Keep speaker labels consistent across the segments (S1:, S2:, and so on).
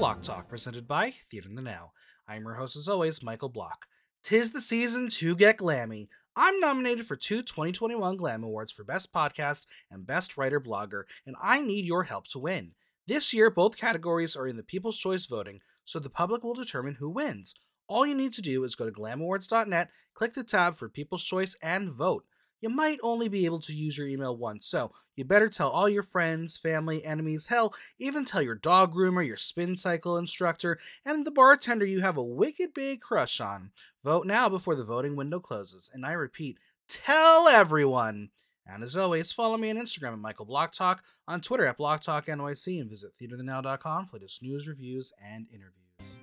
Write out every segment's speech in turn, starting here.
S1: Block Talk presented by Theater in the Now. I'm your host, as always, Michael Block. Tis the season to get glammy. I'm nominated for two 2021 Glam Awards for Best Podcast and Best Writer Blogger, and I need your help to win. This year, both categories are in the People's Choice voting, so the public will determine who wins. All you need to do is go to glamawards.net, click the tab for People's Choice, and vote. You might only be able to use your email once, so you better tell all your friends, family, enemies, hell, even tell your dog groomer, your spin cycle instructor, and the bartender you have a wicked big crush on. Vote now before the voting window closes. And I repeat, tell everyone. And as always, follow me on Instagram at Michael Block Talk, on Twitter at Block Talk NYC, and visit theaterthenow.com for latest news, reviews, and interviews.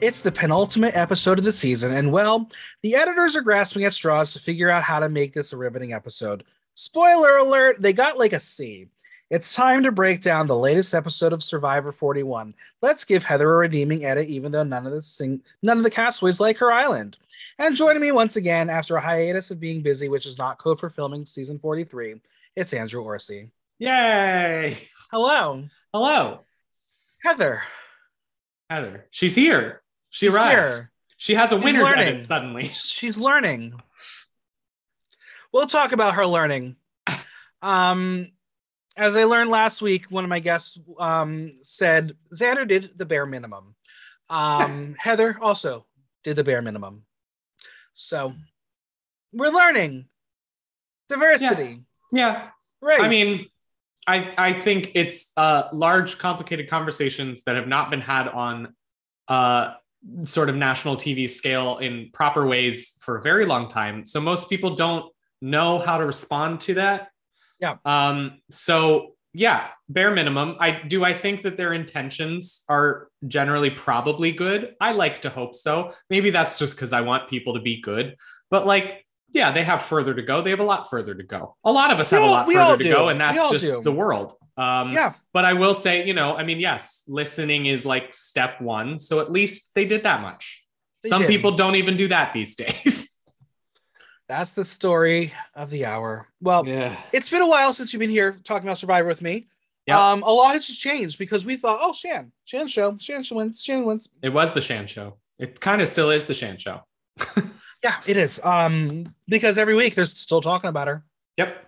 S1: It's the penultimate episode of the season, and well, the editors are grasping at straws to figure out how to make this a riveting episode. Spoiler alert, they got like a C. It's time to break down the latest episode of Survivor 41. Let's give Heather a redeeming edit, even though none of the sing- none of the castaways like her island. And joining me once again after a hiatus of being busy, which is not code for filming season 43, it's Andrew Orsi.
S2: Yay!
S1: Hello,
S2: Hello,
S1: Heather.
S2: Heather. She's here. She arrived.
S1: here.
S2: She has a
S1: She's
S2: winner's
S1: learning.
S2: edit suddenly.
S1: She's learning. We'll talk about her learning. Um, as I learned last week, one of my guests um, said Xander did the bare minimum. Um, Heather also did the bare minimum. So we're learning diversity.
S2: Yeah.
S1: Race.
S2: I mean, I I think it's uh large, complicated conversations that have not been had on uh sort of national TV scale in proper ways for a very long time. So most people don't know how to respond to that.
S1: Yeah.
S2: Um, so yeah, bare minimum. I do I think that their intentions are generally probably good. I like to hope so. Maybe that's just because I want people to be good. But like, yeah, they have further to go. They have a lot further to go. A lot of us
S1: We
S2: have
S1: all-
S2: a lot further to
S1: do.
S2: go, and that's just
S1: do.
S2: the world. Um,
S1: yeah,
S2: but I will say, you know, I mean, yes, listening is like step one. So at least they did that much.
S1: They
S2: Some
S1: did.
S2: people don't even do that these days.
S1: that's the story of the hour. Well,
S2: yeah.
S1: it's been a while since you've been here talking about Survivor with me.
S2: Yep.
S1: Um, a lot has changed because we thought, oh, Shan, Shan show, Shan wins, Shan wins.
S2: It was the Shan show. It kind of still is the Shan show.
S1: Yeah, it is. Um, because every week they're still talking about her.
S2: Yep.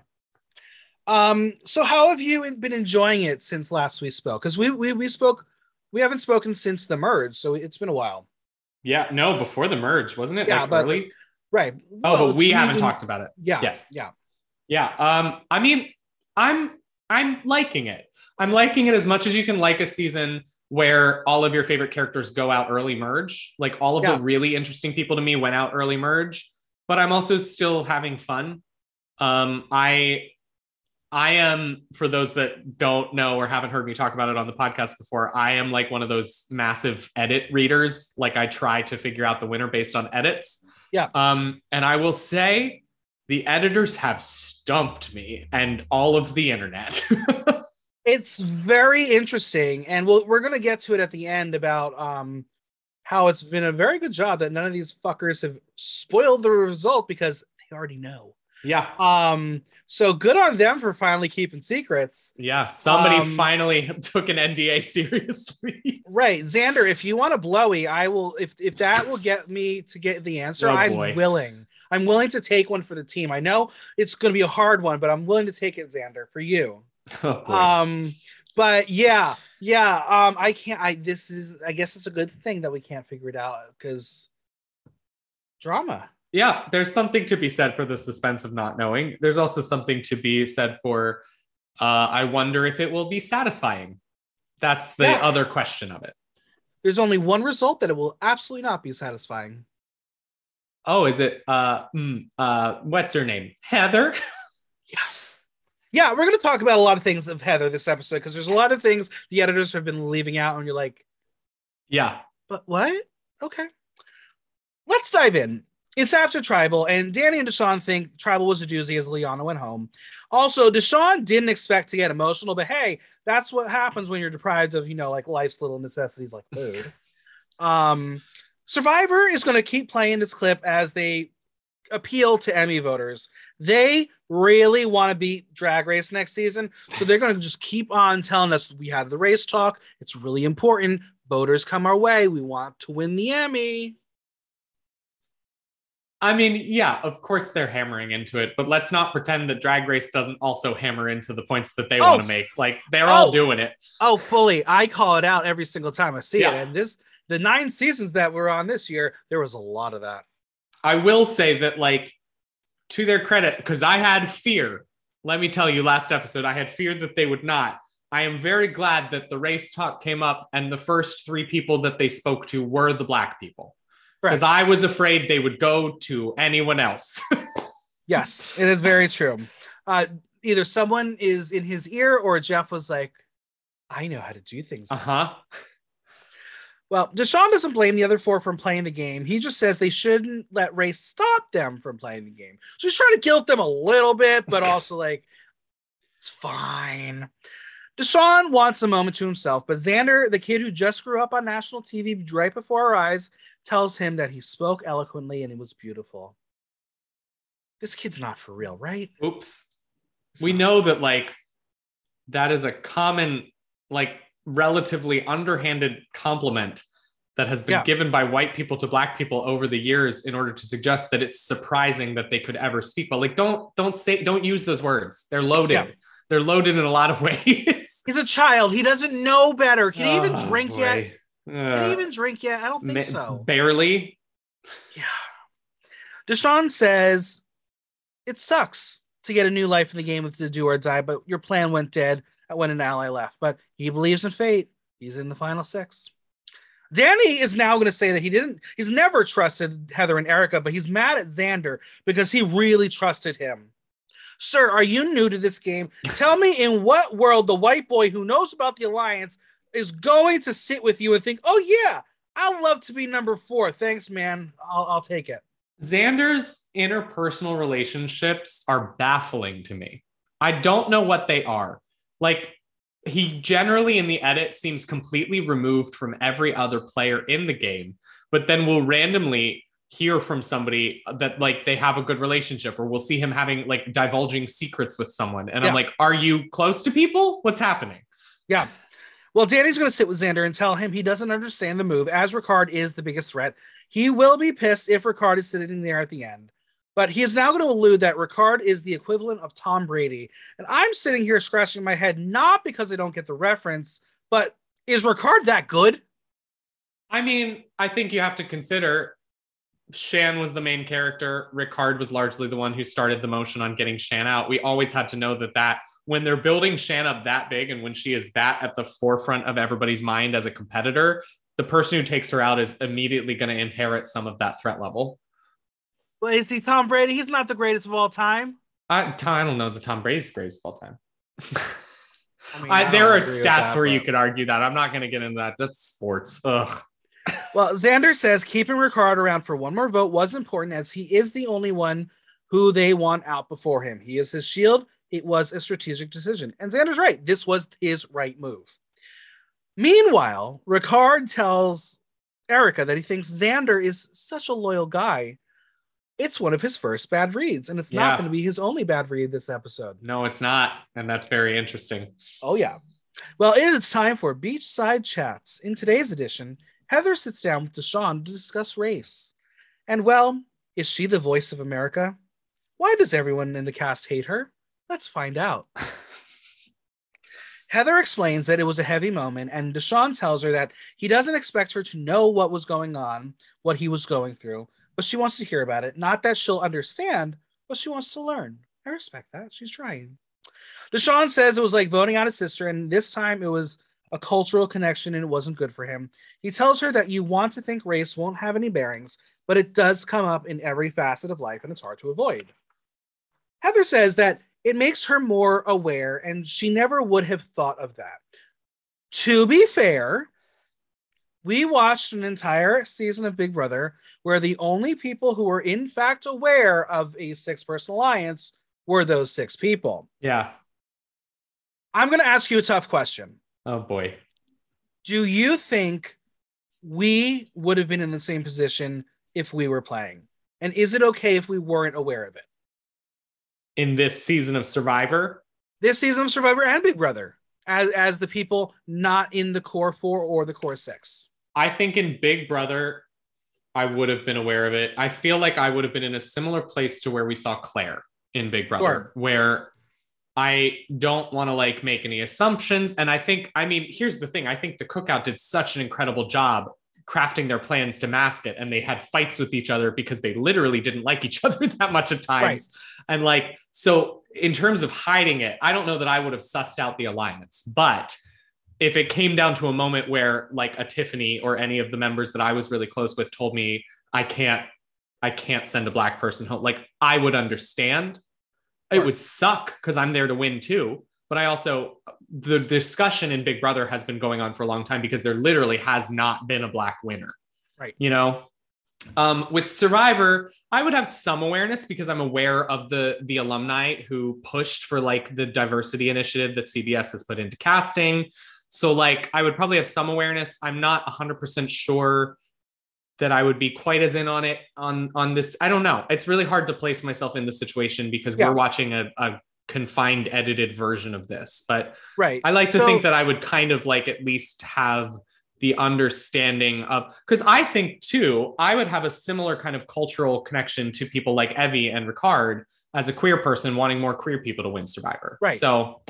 S1: Um, so how have you been enjoying it since last we spoke? Because we, we we spoke, we haven't spoken since the merge, so it's been a while.
S2: Yeah. No, before the merge, wasn't it?
S1: Yeah,
S2: like
S1: but-
S2: early?
S1: Right.
S2: Oh,
S1: Well,
S2: but we haven't
S1: even-
S2: talked about it.
S1: Yeah.
S2: Yes.
S1: Yeah.
S2: Yeah. Um, I mean, I'm I'm liking it. I'm liking it as much as you can like a season where all of your favorite characters go out early merge. Like all of
S1: Yeah.
S2: the really interesting people to me went out early merge, but I'm also still having fun. Um, I I am for those that don't know or haven't heard me talk about it on the podcast before, I am like one of those massive edit readers. Like I try to figure out the winner based on edits.
S1: Yeah.
S2: Um, and I will say the editors have stumped me and all of the internet.
S1: It's very interesting, and we'll, we're gonna get to it at the end about um how it's been a very good job that none of these fuckers have spoiled the result because they already know.
S2: yeah.
S1: Um, so good on them for finally keeping secrets.
S2: Yeah. Somebody
S1: Um,
S2: finally took an NDA seriously.
S1: Right, Xander. If you want a blowy, I will. If if that will get me to get the answer,
S2: Oh,
S1: I'm
S2: boy.
S1: willing. I'm willing to take one for the team. I know it's going to be a hard one, but I'm willing to take it, Xander, for you.
S2: oh.
S1: Um, but yeah, yeah. Um, I can't. I this is. I guess it's a good thing that we can't figure it out because drama.
S2: Yeah, there's something to be said for the suspense of not knowing. There's also something to be said for uh, I wonder if it will be satisfying. That's the
S1: Yeah.
S2: other question of it.
S1: There's only one result that it will absolutely not be satisfying.
S2: Oh, is it uh mm, uh what's her name? Heather?
S1: Yeah. Yeah, we're going to talk about a lot of things of Heather this episode because there's a lot of things the editors have been leaving out, and you're like,
S2: yeah.
S1: But what? Okay. Let's dive in. It's after Tribal, and Danny and Deshawn think Tribal was a doozy as Liana went home. Also, Deshawn didn't expect to get emotional, but hey, that's what happens when you're deprived of, you know, like life's little necessities like food. um, Survivor is going to keep playing this clip as they appeal to Emmy voters. They really want to beat Drag Race next season, so they're going to just keep on telling us we had the race talk. It's really important. Voters come our way. We want to win the Emmy.
S2: I mean, yeah, of course they're hammering into it, but let's not pretend that Drag Race doesn't also hammer into the points that they
S1: Oh,
S2: want to make. Like they're all
S1: oh.
S2: doing it.
S1: Oh, fully. I call it out every single time I see
S2: Yeah.
S1: it. And this, the nine seasons that we're on this year, there was a lot of that.
S2: I will say that, like, to their credit, because I had fear. Let me tell you, last episode, I had feared that they would not. I am very glad that the race talk came up and the first three people that they spoke to were the black people. Because. I was afraid they would go to anyone else.
S1: Yes, it is very true. Uh, either someone is in his ear or Jeff was like, I know how to do things.
S2: uh huh.
S1: Well, Deshawn doesn't blame the other four from playing the game. He just says they shouldn't let race stop them from playing the game. So he's trying to guilt them a little bit, but also like, it's fine. Deshawn wants a moment to himself, but Xander, the kid who just grew up on national TV right before our eyes, tells him that he spoke eloquently and it was beautiful. This kid's not for real, right?
S2: Oops. We know that, like, that is a common, like, relatively underhanded compliment that has been
S1: Yeah.
S2: given by white people to black people over the years in order to suggest that it's surprising that they could ever speak but like don't don't say don't use those words they're loaded
S1: Yeah.
S2: they're loaded in a lot of ways
S1: He's a child. He doesn't know better. Can he even
S2: Oh,
S1: drink yet?
S2: boy.
S1: Can
S2: Uh,
S1: he even drink yet? I don't think
S2: ma-
S1: so.
S2: barely
S1: Yeah. Deshawn says it sucks to get a new life in the game with the do or die, but your plan went dead when an ally left. But he believes in fate. He's in the final six. Danny is now going to say that he didn't, he's never trusted Heather and Erika, but he's mad at Xander because he really trusted him. Sir, are you new to this game? Tell me in what world the white boy who knows about the alliance is going to sit with you and think, oh, yeah, I'd love to be number four. Thanks, man. I'll, I'll take it.
S2: Xander's interpersonal relationships are baffling to me. I don't know what they are. Like, he generally in the edit seems completely removed from every other player in the game, but then we'll randomly hear from somebody that like they have a good relationship, or we'll see him having like divulging secrets with someone. And
S1: Yeah.
S2: I'm like, are you close to people? What's happening?
S1: Yeah. Well, Danny's going to sit with Xander and tell him he doesn't understand the move, as Ricard is the biggest threat. He will be pissed if Ricard is sitting there at the end. But he is now going to allude that Ricard is the equivalent of Tom Brady. And I'm sitting here scratching my head, not because I don't get the reference, but is Ricard that good?
S2: I mean, I think you have to consider Shan was the main character. Ricard was largely the one who started the motion on getting Shan out. We always had to know that that when they're building Shan up that big and when she is that at the forefront of everybody's mind as a competitor, the person who takes her out is immediately going to inherit some of that threat level.
S1: Well, is he Tom Brady? He's not the greatest of all time.
S2: I, I don't know the Tom Brady's greatest of all time.
S1: I mean,
S2: I,
S1: I
S2: there are stats
S1: that,
S2: where you could argue that. I'm not going to get into that. That's sports. Ugh.
S1: Well, Xander says keeping Ricard around for one more vote was important as he is the only one who they want out before him. He is his shield. It was a strategic decision. And Xander's right. This was his right move. Meanwhile, Ricard tells Erika that he thinks Xander is such a loyal guy. It's one of his first bad reads, and it's
S2: Yeah.
S1: not going to be his only bad read this episode.
S2: No, it's not. And that's very interesting.
S1: Oh, yeah. Well, it is time for Beachside Chats. In today's edition, Heather sits down with Deshawn to discuss race. And, well, is she the voice of America? Why does everyone in the cast hate her? Let's find out. Heather explains that it was a heavy moment, and Deshawn tells her that he doesn't expect her to know what was going on, what he was going through, but she wants to hear about it. Not that she'll understand, but she wants to learn. I respect that. She's trying. Deshawn says it was like voting out his sister, and this time it was a cultural connection and it wasn't good for him. He tells her that you want to think race won't have any bearings, but it does come up in every facet of life and it's hard to avoid. Heather says that it makes her more aware, and she never would have thought of that. To be fair, we watched an entire season of Big Brother where the only people who were in fact aware of a six person alliance were those six people.
S2: Yeah.
S1: I'm going to ask you a tough question.
S2: Oh boy.
S1: Do you think we would have been in the same position if we were playing? And is it okay if we weren't aware of it?
S2: In this season of Survivor,
S1: This season of Survivor and Big Brother, as as the people not in the core four or the core six.
S2: I think in Big Brother, I would have been aware of it. I feel like I would have been in a similar place to where we saw Claire in Big Brother,
S1: Sure.
S2: where I don't want to like make any assumptions. And I think, I mean, here's the thing I think the cookout did such an incredible job crafting their plans to mask it. And they had fights with each other because they literally didn't like each other that much at times. And like, so in terms of hiding it, I don't know that I would have sussed out the alliance, but if it came down to a moment where like a Tiffany or any of the members that I was really close with told me I can't I can't send a black person home like I would understand it would suck cuz I'm there to win too but I also the discussion in Big Brother has been going on for a long time because there literally has not been a black winner
S1: Right.
S2: you know um, with Survivor, I would have some awareness because I'm aware of the the alumni who pushed for like the diversity initiative that CBS has put into casting. So like I would probably have some awareness. I'm not 100% sure that I would be quite as in on it on on this. I don't know. It's really hard to place myself in the situation because
S1: Yeah.
S2: we're watching a, a confined edited version of this. But
S1: Right.
S2: I like to
S1: So-
S2: think that I would kind of like at least have the understanding of because I think too, I would have a similar kind of cultural connection to people like Evvie and Ricard as a queer person wanting more queer people to win Survivor.
S1: Right.
S2: So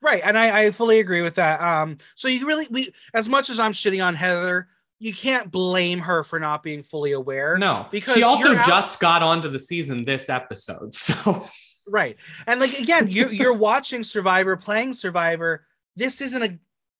S1: Right, and I, I fully agree with that. Um, so you really we as much as I'm shitting on Heather, you can't blame her for not being fully aware.
S2: no,
S1: Because
S2: she also
S1: out-
S2: just got onto the season this episode. So
S1: Right, and like again, you you're watching Survivor, playing Survivor. This isn't a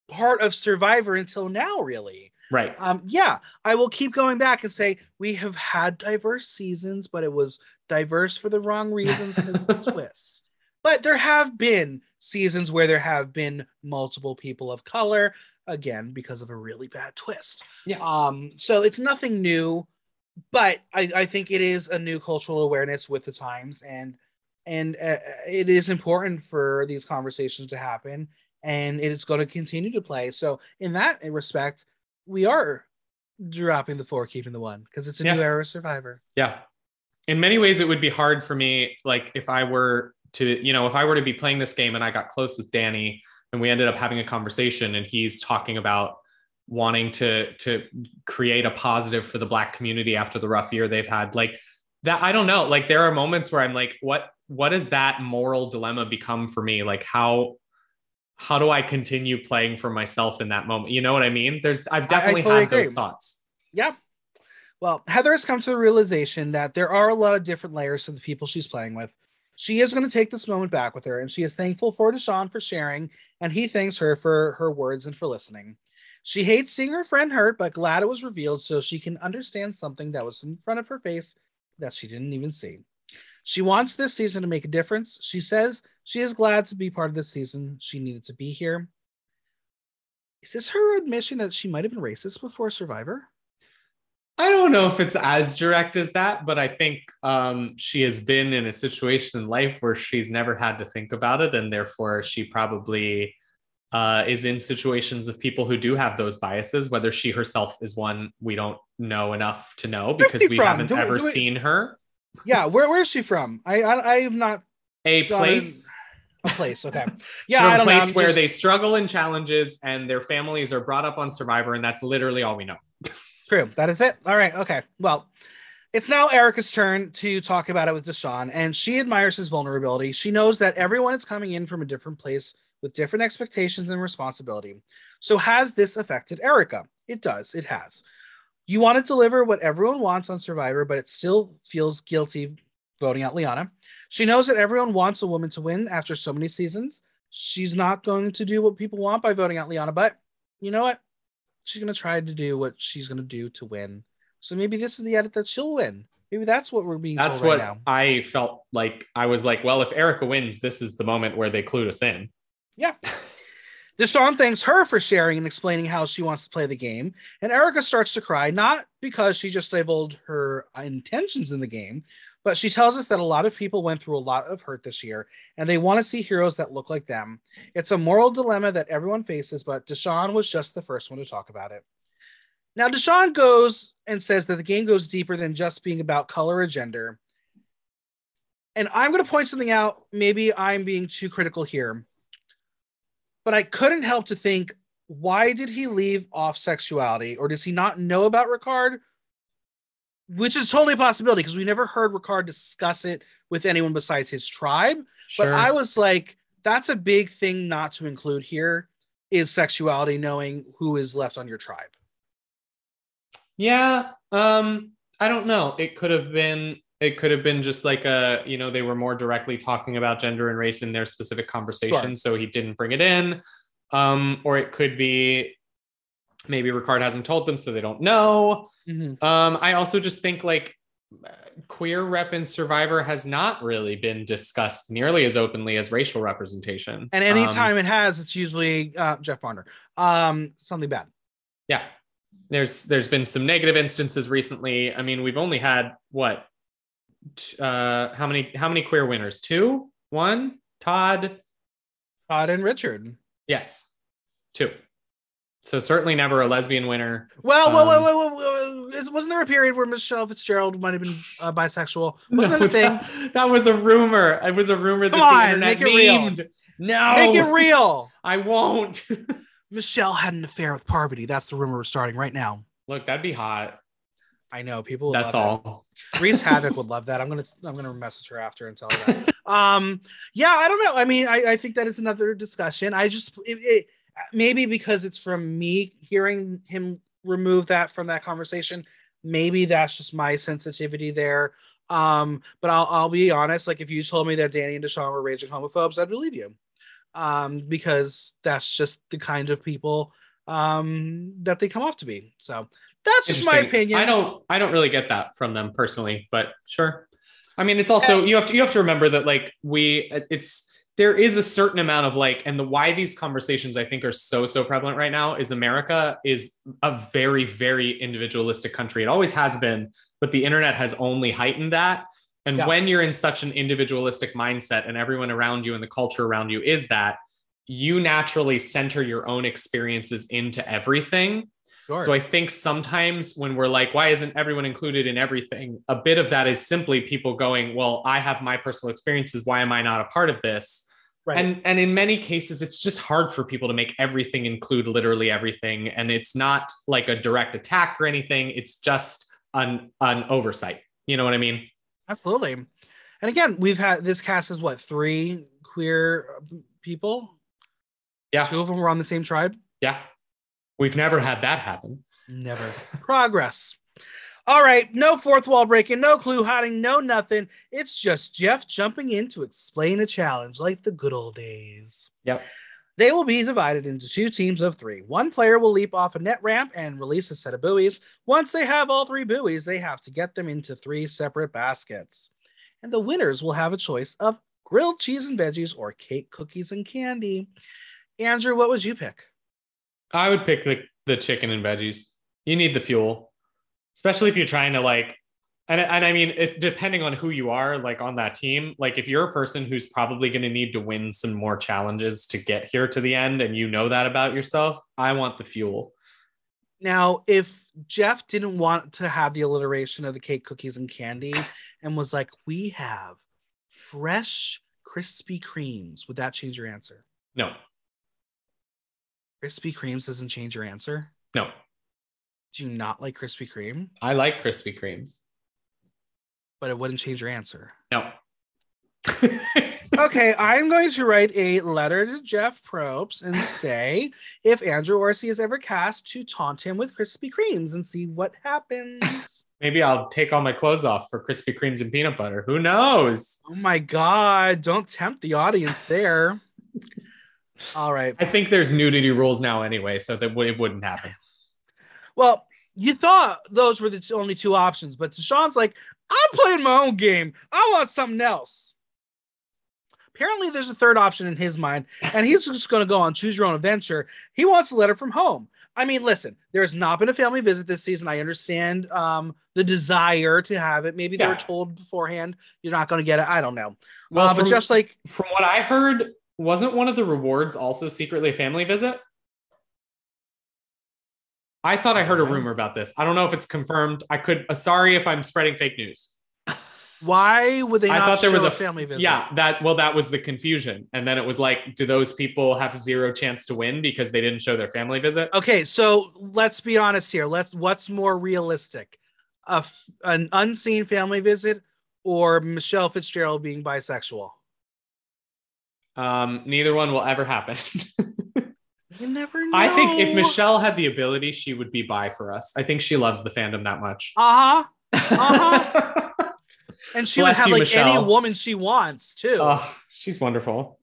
S1: part of Survivor until now, really.
S2: right.
S1: Um, yeah, I will keep going back and say we have had diverse seasons, but it was diverse for the wrong reasons because the twist. But there have been seasons where there have been multiple people of color, again, because of a really bad twist.
S2: Yeah.
S1: Um, so it's nothing new, but I, I think it is a new cultural awareness with the times, and and uh, it is important for these conversations to happen, and it is going to continue to play. So in that respect, we are dropping the four, keeping the one, because it's a
S2: Yeah.
S1: new era Survivor.
S2: Yeah. In many ways, it would be hard for me, like if I were to, you know, if I were to be playing this game and I got close with Danny and we ended up having a conversation and he's talking about wanting to to create a positive for the black community after the rough year they've had like that i don't know like there are moments where i'm like what what does that moral dilemma become for me like how how do i continue playing for myself in that moment you know what i mean there's i've definitely
S1: fully
S2: had those thoughts
S1: Yeah. Well, Heather has come to the realization that there are a lot of different layers to the people she's playing with. She is going to take this moment back with her, and she is thankful for Deshawn for sharing, and he thanks her for her words and for listening. She hates seeing her friend hurt, but glad it was revealed so she can understand something that was in front of her face that she didn't even see. She wants this season to make a difference. She says she is glad to be part of this season. She needed to be here. Is this her admission that she might have been racist before Survivor?
S2: I don't know if it's as direct as that, but I think um, she has been in a situation in life where she's never had to think about it, and therefore she probably uh, is in situations of people who do have those biases. Whether she herself is one, we don't know enough to know because we
S1: from?
S2: haven't
S1: Do
S2: ever seen her.
S1: Yeah, where where is she from? I I, I have not
S2: A place,
S1: a place. Okay,
S2: yeah, a
S1: don't know.
S2: place
S1: I'm
S2: where
S1: just-
S2: they struggle in challenges and their families are brought up on Survivor, and that's literally all we know.
S1: True. That is it. All right. Okay. Well, it's now Erika's turn to talk about it with Deshawn, and she admires his vulnerability. She knows that everyone is coming in from a different place with different expectations and responsibility. So, has this affected Erika? It does. It has. You want to deliver what everyone wants on Survivor, but it still feels guilty voting out Liana. She knows that everyone wants a woman to win after so many seasons. She's not going to do what people want by voting out Liana, but you know what? She's going to try to do what she's going to do to win. So maybe this is the edit that she'll win. Maybe that's what we're being
S2: That's
S1: told
S2: what
S1: now.
S2: I felt like. I was like, well, if Erika wins, this is the moment where they clued us in.
S1: Yeah. Deshawn thanks her for sharing and explaining how she wants to play the game, and Erika starts to cry, not because she just labeled her intentions in the game, But she tells us that a lot of people went through a lot of hurt this year and they want to see heroes that look like them. It's a moral dilemma that everyone faces, but Deshawn was just the first one to talk about it. Now, Deshawn goes and says that the game goes deeper than just being about color or gender. And I'm going to point something out. Maybe I'm being too critical here, but I couldn't help to think why did he leave off sexuality or does he not know about Ricard? Which is totally a possibility because we never heard Ricard discuss it with anyone besides his tribe.
S2: Sure.
S1: But I was like, that's a big thing not to include here is sexuality, knowing who is left on your tribe.
S2: Yeah. Um, I don't know. It could have been it could have been just like a, you know, they were more directly talking about gender and race in their specific conversation.
S1: Sure.
S2: So he didn't bring it in. Um, or it could be maybe Ricard hasn't told them, so they don't know. Um, I also just think like queer rep in Survivor has not really been discussed nearly as openly as racial representation.
S1: And
S2: Um,
S1: anytime it has, it's usually uh, Jeff Varner. Um, something bad.
S2: yeah there's there's been some negative instances recently i mean we've only had what uh how many how many queer winners two one todd
S1: Todd and Richard.
S2: yes two so certainly never a lesbian winner
S1: Well, well, well,
S2: Um,
S1: well, well, well, wasn't there a period where Michelle Fitzgerald might have been uh, bisexual? Wasn't that a thing?
S2: that, that was a rumor it was a rumor that
S1: Come
S2: the internet
S1: make it real.
S2: memed no
S1: Make it real.
S2: i won't
S1: Michelle had an affair with Parvati. That's the rumor we're starting right now.
S2: look that'd be hot
S1: I know people.
S2: That's all
S1: That. Reese Havoc would love that. I'm gonna I'm gonna message her after and tell her that. um, yeah, I don't know. I mean, I, I think that is another discussion. I just it, it, maybe because it's from me hearing him remove that from that conversation. Maybe that's just my sensitivity there. Um, but I'll I'll be honest. Like if you told me that Danny and Deshawn were raging homophobes, I'd believe you. Um, because that's just the kind of people um that they come off to be. So that's just my opinion.
S2: I don't I don't really get that from them personally, but sure. I mean, it's also you have to you have to remember that like we it's there is a certain amount of like and the why these conversations I think are so so prevalent right now is America is a very very individualistic country. It always has been, but the internet has only heightened that. And
S1: Yeah.
S2: when you're in such an individualistic mindset and everyone around you and the culture around you is that, you naturally center your own experiences into everything.
S1: Sure.
S2: So I think sometimes when we're like, why isn't everyone included in everything? A bit of that is simply people going, well, I have my personal experiences. Why am I not a part of this?
S1: right.
S2: And and in many cases, it's just hard for people to make everything include literally everything. And it's not like a direct attack or anything. It's just an an oversight. You know what I mean?
S1: Absolutely. And again, we've had this cast is what three queer people.
S2: Yeah.
S1: Two of them were on the same tribe.
S2: Yeah. We've never had that happen.
S1: Never. Progress. All right. No fourth wall breaking, no clue hiding, no nothing. It's just Jeff jumping in to explain a challenge like the good old days.
S2: Yep.
S1: They will be divided into two teams of three. One player will leap off a net ramp and release a set of buoys. Once they have all three buoys, they have to get them into three separate baskets. And the winners will have a choice of grilled cheese and veggies or cake, cookies, and candy. Andrew, what would you pick?
S2: I would pick the, the chicken and veggies. You need the fuel, especially if you're trying to like, and, and I mean, it, depending on who you are, like on that team, like if you're a person who's probably going to need to win some more challenges to get here to the end, and you know that about yourself, I want the fuel.
S1: Now, if Jeff didn't want to have the alliteration of the cake, cookies, and candy and was like, we have fresh Krispy Kremes, would that change your answer?
S2: No,
S1: Krispy Kremes doesn't change your answer.
S2: no,
S1: Do you not like Krispy Kreme?
S2: I like Krispy Kremes.
S1: But it wouldn't change your answer.
S2: No.
S1: Okay, I'm going to write a letter to Jeff Probst and say if Andrew Orsi is ever cast to taunt him with Krispy Kremes and see what happens.
S2: Maybe I'll take all my clothes off for Krispy Kremes and peanut butter. Who knows?
S1: oh my God, don't tempt the audience there. All right.
S2: I think there's nudity rules now anyway, so that it wouldn't happen.
S1: Well, you thought those were the only two options, but Deshawn's like, I'm playing my own game. I want something else. Apparently, there's a third option in his mind, and he's just going to go on choose your own adventure. He wants a letter from home. I mean, listen, there has not been a family visit this season. I understand um, the desire to have it. Maybe they were told beforehand you're not going to get it. I don't know.
S2: Well,
S1: uh, but
S2: from-
S1: Jeff's like,
S2: From what I heard, wasn't one of the rewards also secretly a family visit? I thought I heard a rumor about this. I don't know if it's confirmed. I could. Uh, sorry if I'm spreading fake news.
S1: why would they
S2: I
S1: not
S2: thought there
S1: show
S2: was
S1: a
S2: a
S1: family visit?
S2: Yeah, that well, that was the confusion, and then it was like, do those people have zero chance to win because they didn't show their family visit?
S1: Okay, so let's be honest here. Let's what's more realistic, a f- an unseen family visit or Michelle Fitzgerald being bisexual?
S2: Um, neither one will ever happen.
S1: You never know.
S2: I think if Michelle had the ability, she would be by for us. I think she loves the fandom that much.
S1: uh huh, uh-huh. and she would have
S2: you,
S1: like any woman she wants too.
S2: oh, she's wonderful.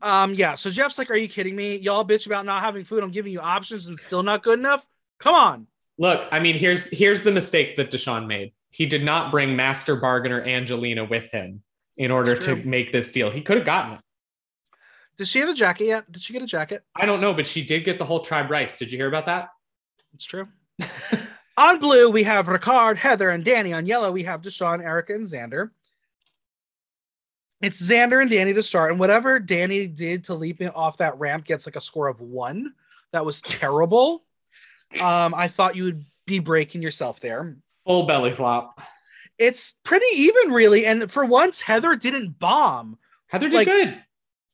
S1: Um, yeah. So Jeff's like, "Are you kidding me? Y'all bitch about not having food. I'm giving you options and still not good enough. Come on."
S2: Look, I mean, here's here's the mistake that Deshawn made. He did not bring master bargainer Angelina with him in order to make this deal. He could have gotten it.
S1: Does she have a jacket yet? Did she get a jacket?
S2: I don't know, but she did get the whole tribe rice. Did you hear about that?
S1: It's true. on blue, we have Ricard, Heather, and Danny. On yellow, we have Deshawn, Erika, and Xander. It's Xander and Danny to start, and whatever Danny did to leap off that ramp gets like a score of one. That was terrible. Um, I thought you would be breaking yourself there.
S2: Full belly flop.
S1: It's pretty even, really. And for once, Heather didn't bomb,
S2: Heather did
S1: Like-
S2: good.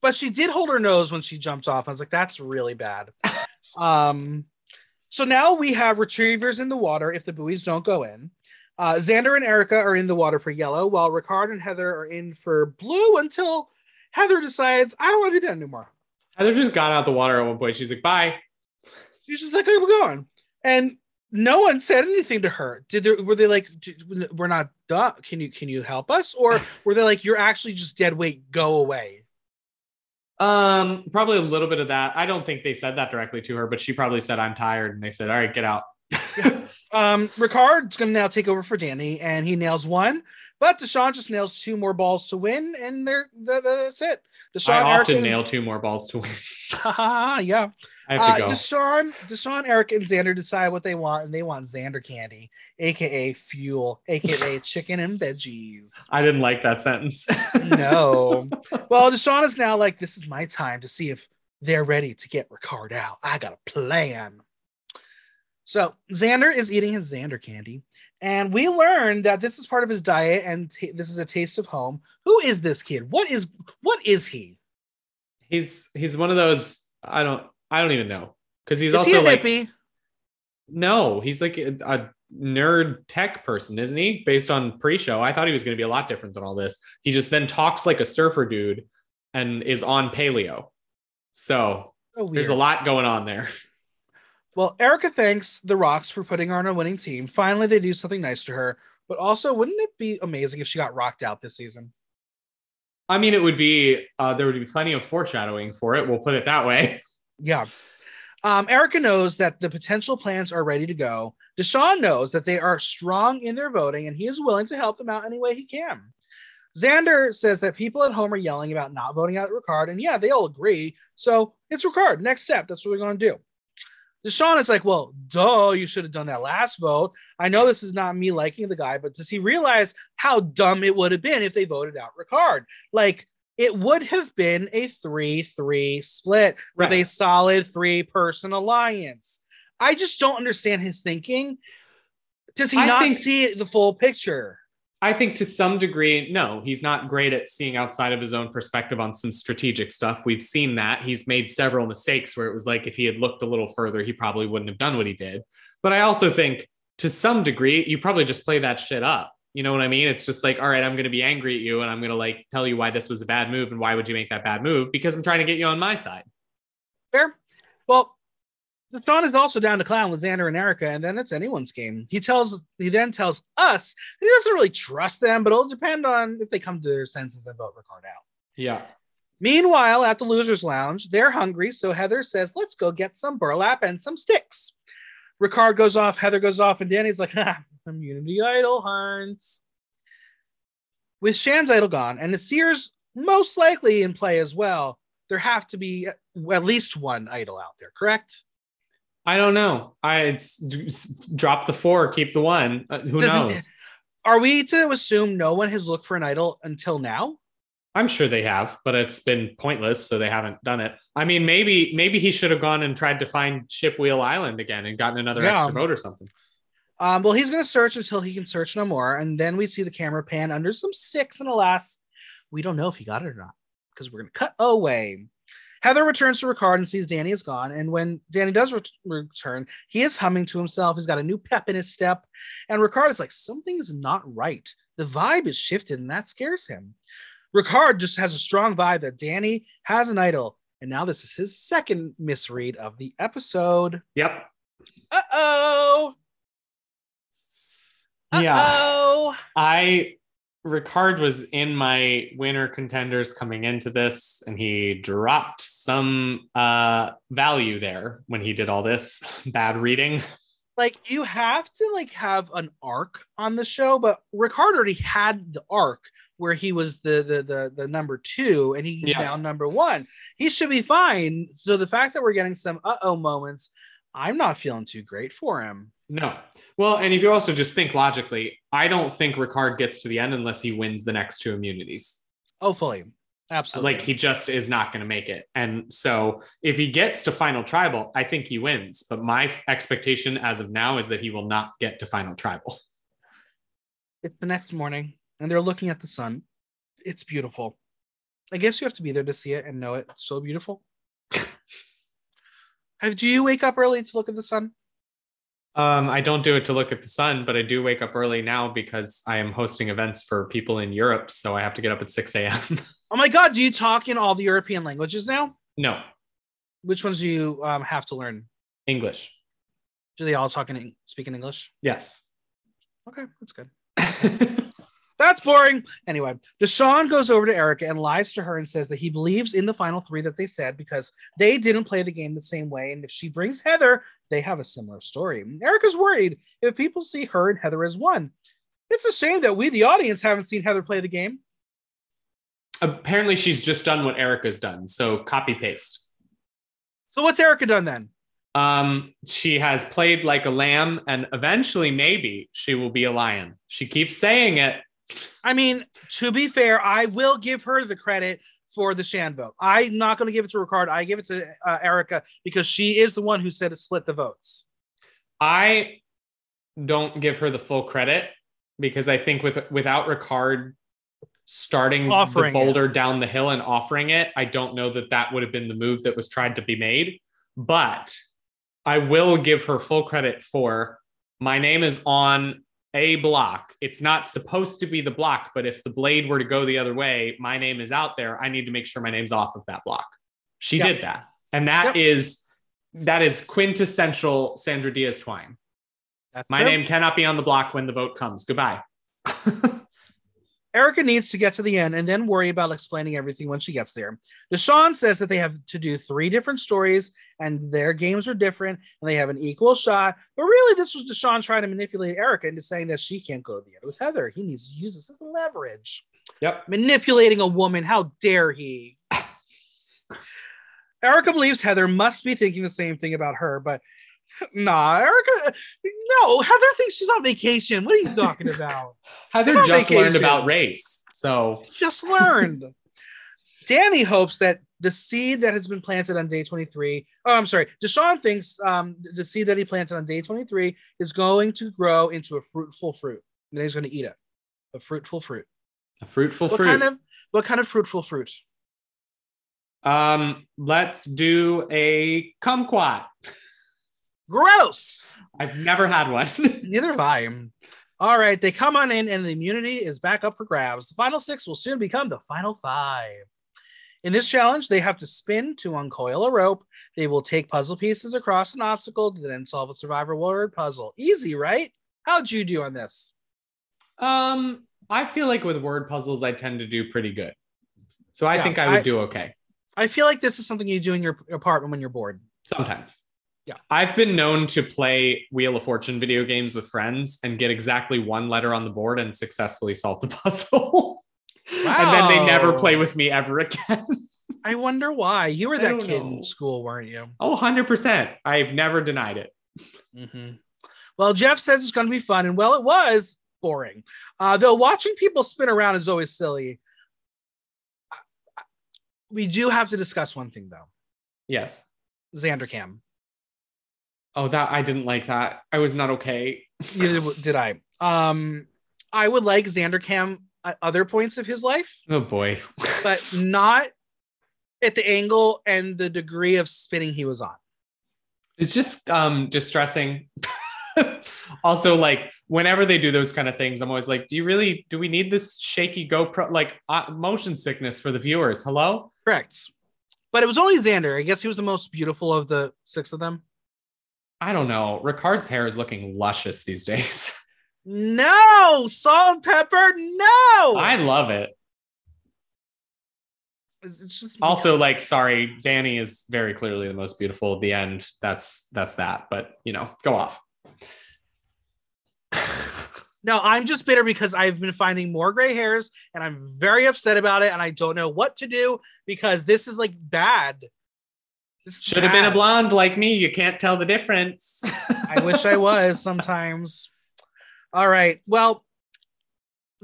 S1: but she did hold her nose when she jumped off. I was like, that's really bad. um, so now we have retrievers in the water if the buoys don't go in. Uh, Xander and Erika are in the water for yellow, while Ricard and Heather are in for blue until Heather decides, I don't want to do that anymore.
S2: Heather just got out the water at one point. She's like, bye.
S1: She's just like, okay, we're going. And no one said anything to her. Did there, were they like, we're not done. Can you, can you help us? Or were they like, you're actually just dead weight, go away?
S2: Um, probably a little bit of that. I don't think they said that directly to her, but she probably said, I'm tired. And they said, All right, get out.
S1: Um, Ricard's going to now take over for Danny, and he nails one, but Deshawn just nails two more balls to win, and they're, th- th- that's it. Deshawn,
S2: I often nail two more balls to win.
S1: yeah.
S2: I have to
S1: Uh,
S2: go.
S1: Deshawn, Deshawn, Eric, and Xander decide what they want, and they want Xander candy, aka fuel, aka chicken and veggies.
S2: I didn't like that sentence.
S1: No. well, Deshawn is now like, this is my time to see if they're ready to get Ricard out. I got a plan. So Xander is eating his Xander candy, and we learned that this is part of his diet, and t- this is a taste of home. Who is this kid? What is what is he?
S2: he's he's one of those I don't I don't even know. Because he's
S1: is he
S2: also
S1: a
S2: like
S1: hippie?
S2: no he's like a, a nerd tech person isn't he? Based on pre-show. I thought he was going to be a lot different than all this. He just then talks like a surfer dude and is on paleo. So
S1: Oh,
S2: there's a lot going on there.
S1: Well, Erika thanks the Rocks for putting her on a winning team. Finally, they do something nice to her. But also, wouldn't it be amazing if she got rocked out this season?
S2: I mean it would be uh, there would be plenty of foreshadowing for it. We'll put it that way
S1: Yeah. Um, Erika knows that the potential plans are ready to go. Deshawn knows that they are strong in their voting and he is willing to help them out any way he can. Xander says that people at home are yelling about not voting out Ricard, and yeah, they all agree. So it's Ricard. Next step. That's what we're going to do. Deshawn is like, well, duh, you should have done that last vote. I know this is not me liking the guy, but does he realize how dumb it would have been if they voted out Ricard? Like, it would have been a 3 3 split with a solid three person alliance. I just don't understand his thinking. Does he
S2: I
S1: not
S2: think-
S1: see the full picture?
S2: I think to some degree, no, he's not great at seeing outside of his own perspective on some strategic stuff. We've seen that. He's made several mistakes where it was like if he had looked a little further, he probably wouldn't have done what he did. But I also think to some degree, you probably just play that shit up. You know what I mean? It's just like, all right, I'm going to be angry at you and I'm going to like tell you why this was a bad move and why would you make that bad move? Because I'm trying to get you on my side.
S1: Fair. Well, the Deshawn is also down to clown with Xander and Erika, and then it's anyone's game. He tells he then tells us he doesn't really trust them, but it'll depend on if they come to their senses and vote Ricard out.
S2: Yeah.
S1: Meanwhile, at the losers' lounge, they're hungry, so Heather says, "Let's go get some burlap and some sticks." Ricard goes off, Heather goes off, and Danny's like, "Ha, immunity idol hunts." With Shan's idol gone and the Sears most likely in play as well, there have to be at least one idol out there, correct?
S2: I don't know. I it's, drop the four, keep the one. Uh, who
S1: Doesn't-
S2: knows?
S1: Are we to assume no one has looked for an idol until now?
S2: I'm sure they have, but it's been pointless, so they haven't done it. I mean, maybe maybe he should have gone and tried to find Shipwheel Island again and gotten another
S1: Yeah.
S2: extra vote or something.
S1: Um, well, he's going to search until he can search no more, and then we see the camera pan under some sticks, and alas, we don't know if he got it or not because we're going to cut away. Heather returns to Ricard and sees Danny is gone, and when Danny does ret- return, he is humming to himself. He's got a new pep in his step, and Ricard is like, something's not right. The vibe is shifted, and that scares him. Ricard just has a strong vibe that Danny has an idol, and now this is his second misread of the episode.
S2: Yep.
S1: Uh oh.
S2: Yeah.
S1: Oh.
S2: I Ricard was in my winner contenders coming into this, and he dropped some uh value there when he did all this bad reading.
S1: Like you have to like have an arc on the show, but Ricard already had the arc where he was the the the, the number two and he's
S2: Yeah.
S1: now number one. He should be fine. So the fact that we're getting some uh oh moments, I'm not feeling too great for him.
S2: No. Well, and if you also just think logically, I don't think Ricard gets to the end unless he wins the next two immunities.
S1: Hopefully. Absolutely.
S2: Like he just is not going to make it. And so if he gets to final tribal, I think he wins. But my expectation as of now is that he will not get to final tribal.
S1: it's the next morning and they're looking at the sun. It's beautiful. I guess you have to be there to see it and know it. It's so beautiful. Have, do you wake up early to look at the sun?
S2: Um, I don't do it to look at the sun, but I do wake up early now because I am hosting events for people in Europe. So I have to get up at 6 a.m.
S1: Oh my god, do you talk in all the European languages now?
S2: no,
S1: Which ones do you um, have to learn?
S2: English.
S1: Do they all talk in speak in English?
S2: Yes.
S1: Okay, that's good. That's boring. Anyway, Deshawn goes over to Erika and lies to her and says that he believes in the final three that they said because they didn't play the game the same way. And if she brings Heather, they have a similar story. Erika's worried if people see her and Heather as one. It's a shame that we, the audience, haven't seen Heather play the game.
S2: Apparently, she's just done what Erika's done. So copy paste.
S1: So what's Erika done then?
S2: Um, she has played like a lamb, and eventually, maybe she will be a lion. She keeps saying it.
S1: I mean, to be fair, I will give her the credit for the Shan vote. I'm not going to give it to Ricard. I give it to uh, Erika because she is the one who said to split the votes.
S2: I don't give her the full credit because I think with without Ricard starting
S1: Offering
S2: the boulder down the hill and offering it, I don't know that that would have been the move that was tried to be made. But I will give her full credit for my name is on a block. It's not supposed to be the block, but if the blade were to go the other way, my name is out there. I need to make sure my name's off of that block. She
S1: Yep.
S2: did that. And that is that is quintessential Sandra Diaz Twine.
S1: That's
S2: My
S1: true.
S2: name cannot be on the block when the vote comes. Goodbye.
S1: Erika needs to get to the end and then worry about explaining everything when she gets there. Deshawn says that they have to do three different stories and their games are different and they have an equal shot. But really, this was Deshawn trying to manipulate Erika into saying that she can't go to the end with Heather. He needs to use this as leverage.
S2: Yep.
S1: Manipulating a woman. How dare he? Erika believes Heather must be thinking the same thing about her, but nah, Erika, no, Heather thinks she's on vacation. What are you talking about?
S2: Heather just learned about race. So
S1: just learned. Danny hopes that the seed that has been planted on day 23, oh, I'm sorry, Deshawn thinks um, the seed that he planted on day 23 is going to grow into a fruitful fruit. And then he's going to eat it. A fruitful fruit.
S2: a fruitful
S1: What
S2: fruit.
S1: kind of what kind of fruitful fruit?
S2: um, let's do a kumquat.
S1: Gross.
S2: I've never had one.
S1: Neither have I. All right, they come on in, and the immunity is back up for grabs. The final six will soon become the final five. In this challenge, they have to spin to uncoil a rope. They will take puzzle pieces across an obstacle to then solve a survivor word puzzle. Easy, right? How'd you do on this?
S2: um, I feel like with word puzzles, I tend to do pretty good. So I
S1: Yeah,
S2: think I would
S1: I-
S2: do okay.
S1: I feel like this is something you do in your apartment when you're bored.
S2: Sometimes.
S1: Yeah.
S2: I've been known to play Wheel of Fortune video games with friends and get exactly one letter on the board and successfully solve the puzzle. and then they never play with me ever again.
S1: I wonder why. You were that kid
S2: know.
S1: in school, weren't you?
S2: Oh, 100%. I've never denied it.
S1: hmm Well, Jeff says it's going to be fun, and well, it was boring. Uh, though watching people spin around is always silly. We do have to discuss one thing though.
S2: Yes.
S1: Xander Cam.
S2: Oh, that I didn't like that. I was not okay.
S1: Neither did I. Um, I would like Xander Cam at other points of his life,
S2: Oh boy.
S1: but not at the angle and the degree of spinning he was on.
S2: It's just um distressing. also, like whenever they do those kind of things, I'm always like, do you really do we need this shaky GoPro like uh, motion sickness for the viewers? Hello?
S1: Correct. But it was only Xander. I guess he was the most beautiful of the six of them.
S2: I don't know. Ricard's hair is looking luscious these days.
S1: No, salt and pepper. No.
S2: I love it.
S1: It's it's just
S2: Also,
S1: because-
S2: like, sorry, Danny is very clearly the most beautiful at the end. That's that's that. But you know, go off.
S1: no, I'm just bitter because I've been finding more gray hairs and I'm very upset about it and I don't know what to do because this is like bad. This is
S2: Should have been a blonde like me. You can't tell the difference.
S1: I wish I was sometimes. All right. Well,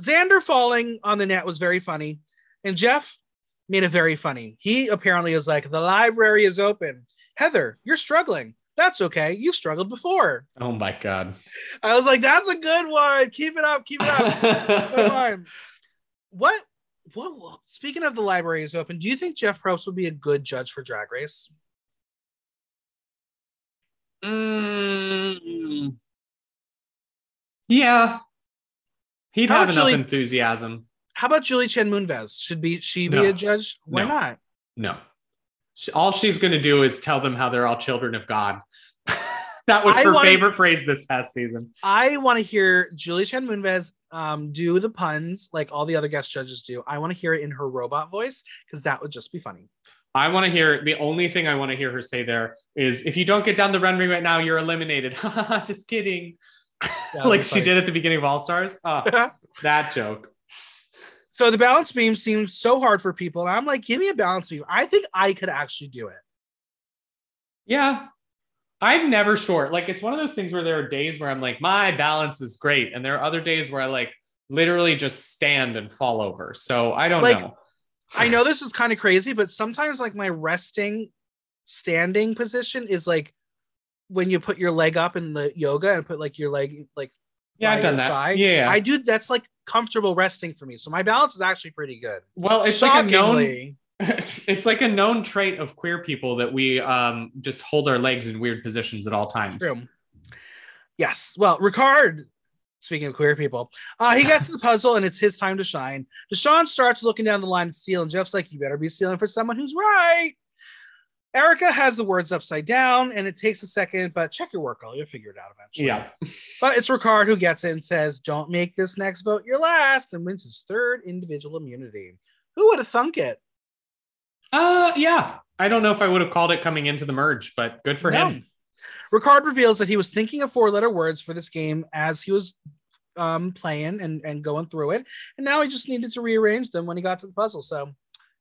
S1: Xander falling on the net was very funny, and Jeff made it very funny. He apparently was like, "The library is open." Heather, you're struggling. That's okay. You've struggled before.
S2: oh my god.
S1: I was like, "That's a good one. Keep it up. Keep it up." Come on. What? What? Speaking of the library is open, do you think Jeff Probst would be a good judge for Drag Race?
S2: Mm, yeah. He'd
S1: How
S2: have enough
S1: Julie-
S2: enthusiasm.
S1: How about Julie Chen Moonves? Should be she be a judge? Why
S2: No.
S1: not?
S2: No. All she's going to do is tell them how they're all children of God. that was her
S1: wanna-
S2: favorite phrase this past season.
S1: I want to hear Julie Chen Moonves um, do the puns like all the other guest judges do. I want to hear it in her robot voice because that would just be funny.
S2: I want to hear the only thing I want to hear her say there is if you don't get down the runway right now, you're eliminated. Just kidding. Like she
S1: funny.
S2: did at the beginning of All Stars. Oh, that joke.
S1: so the balance beam seems so hard for people, and I'm like, give me a balance beam. I think I could actually do it.
S2: Yeah. I'm never short. Like it's one of those things where there are days where I'm like, my balance is great. And there are other days where I like literally just stand and fall over. So I don't
S1: Like,
S2: know.
S1: I know this is kind of crazy, but sometimes like my resting standing position is like when you put your leg up in the yoga and put like your leg like
S2: Yeah, I've done that.
S1: thigh.
S2: Yeah.
S1: I do that's like comfortable resting for me. So my balance is actually pretty good.
S2: well, it's like a known it's like a known trait of queer people that we um just hold our legs in weird positions at all times.
S1: True. Yes. Well, Ricard, speaking of queer people, uh, he gets to the puzzle and it's his time to shine. Deshawn starts looking down the line to steal, and Jeff's like, You better be stealing for someone who's right. Erika has the words upside down, and it takes a second, but check your work, girl. You'll figure it out eventually.
S2: Yeah.
S1: But it's Ricard who gets it and says, Don't make this next vote your last, and wins his third individual immunity. Who would have thunk it?
S2: Uh yeah. I don't know if I would have called it coming into the merge, but good for
S1: No.
S2: him.
S1: Ricard reveals that he was thinking of four letter words for this game as he was um, playing and, and going through it. And now he just needed to rearrange them when he got to the puzzle. So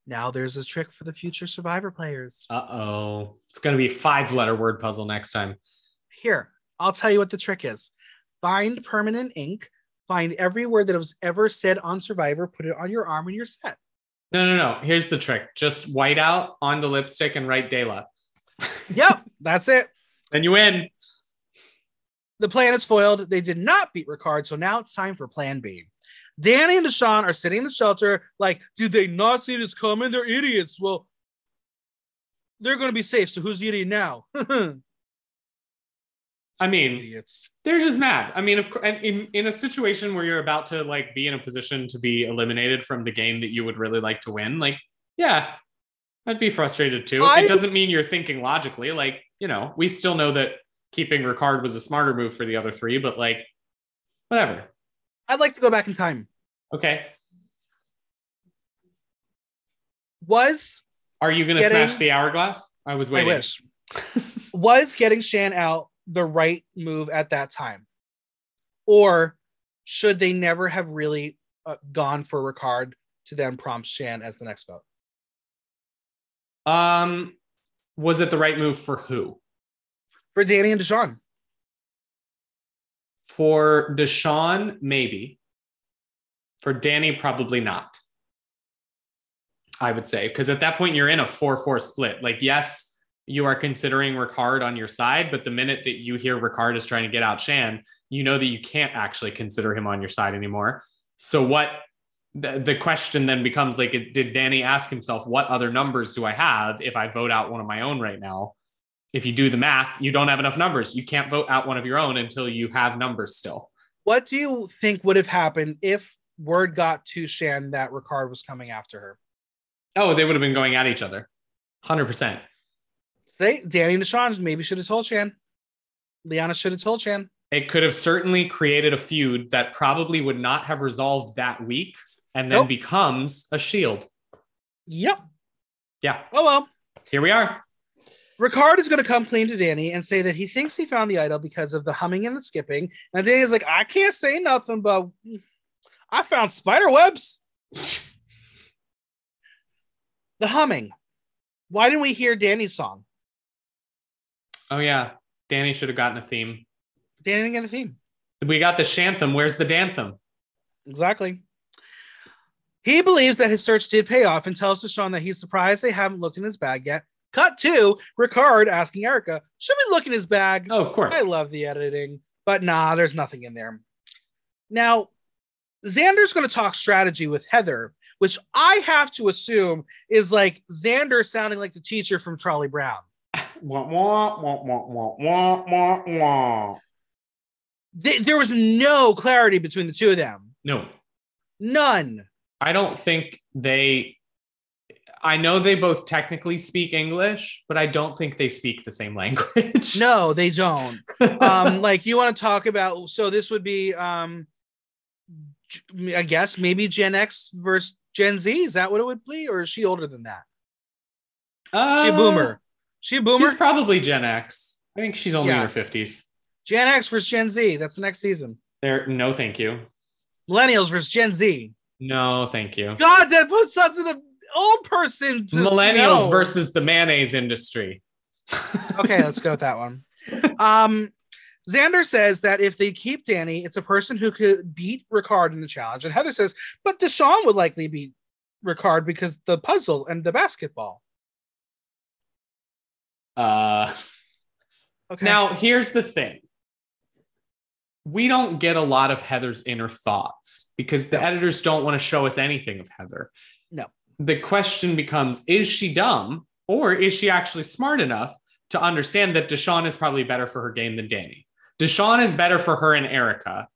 S1: now there's a trick for the future survivor players.
S2: Uh-oh. It's gonna be a five letter word puzzle next time.
S1: Here, I'll tell you what the trick is find permanent ink, find every word that was ever said on Survivor, put it on your arm, and you're set.
S2: No, no, no. Here's the trick. Just white out on the lipstick and write Dela.
S1: Yep, that's it.
S2: Then you win.
S1: The plan is foiled. They did not beat Ricard, so now it's time for plan B. Danny and Deshawn are sitting in the shelter, like, did they not see this coming? They're idiots. Well, they're going to be safe. So who's the idiot now?
S2: I mean,
S1: idiots.
S2: they're just mad. I mean, of course, in in a situation where you're about to like be in a position to be eliminated from the game that you would really like to win, like, yeah, I'd be frustrated too.
S1: I-
S2: it doesn't mean you're thinking logically. Like, you know, we still know that keeping Ricard was a smarter move for the other three, but like, whatever.
S1: I'd like to go back in time.
S2: Okay.
S1: Was
S2: Are you gonna
S1: Getting-
S2: smash the hourglass? I was waiting.
S1: I wish was getting Shan out the right move at that time, or should they never have really uh, gone for Ricard to then prompt Shan as the next vote?
S2: Um, was it the right move for who?
S1: For Danny and Deshawn.
S2: For Deshawn, maybe. For Danny, probably not. I would say because at that point you're in a four-four split. Like, yes, you are considering Ricard on your side, but the minute that you hear Ricard is trying to get out Shan, you know that you can't actually consider him on your side anymore. So what the, the question then becomes like did Danny ask himself what other numbers do I have if I vote out one of my own right now? If you do the math, you don't have enough numbers. You can't vote out one of your own until you have numbers still.
S1: What do you think would have happened if word got to Shan that Ricard was coming after her?
S2: Oh, they would have been going at each other. 100%.
S1: They, Danny and Deshawn maybe should have told Shan. Liana should have told Shan.
S2: It could have certainly created a feud that probably would not have resolved that week and then
S1: Nope.
S2: becomes a shield.
S1: Yep.
S2: Yeah,
S1: Oh well.
S2: here we are.
S1: Ricard is going to come clean to Danny and say that he thinks he found the idol because of the humming and the skipping. And Danny's like, I can't say nothing, but I found spider webs. The humming. Why didn't we hear Danny's song?
S2: Oh, yeah. Danny should have gotten a theme.
S1: Danny didn't get a theme.
S2: We got the Shantham. Where's the Dantham?
S1: Exactly. He believes that his search did pay off and tells Deshawn that he's surprised they haven't looked in his bag yet. Cut to Ricard asking Erika, should we look in his bag?
S2: Oh, of course.
S1: I love the editing, but nah, there's nothing in there. Now, Xander's going to talk strategy with Heather, which I have to assume is like Xander sounding like the teacher from Charlie Brown. There was no clarity between the two of them.
S2: No,
S1: None.
S2: I don't think they. I know they both technically speak English, but I don't think they speak the same language.
S1: No, they don't. um like you want to talk about so this would be um i guess maybe gen x versus gen z is that what it would be or is she older than that she a
S2: Uh,
S1: boomer she a boomer
S2: She's probably Gen X. I think she's only
S1: Yeah.
S2: in her fifties.
S1: gen x versus gen z that's the next season
S2: There, no, thank you.
S1: millennials versus gen z
S2: No, thank you.
S1: god that puts us in an old person
S2: Millennials
S1: no.
S2: versus the mayonnaise industry.
S1: okay let's go with that one um Xander says that if they keep Danny, it's a person who could beat Ricard in the challenge. And Heather says, but Deshawn would likely beat Ricard because the puzzle and the basketball.
S2: Uh,
S1: Okay.
S2: Now, here's the thing. We don't get a lot of Heather's inner thoughts because the
S1: No.
S2: editors don't want to show us anything of Heather.
S1: No.
S2: The question becomes is she dumb or is she actually smart enough to understand that Deshawn is probably better for her game than Danny? Deshawn is better for her and Erika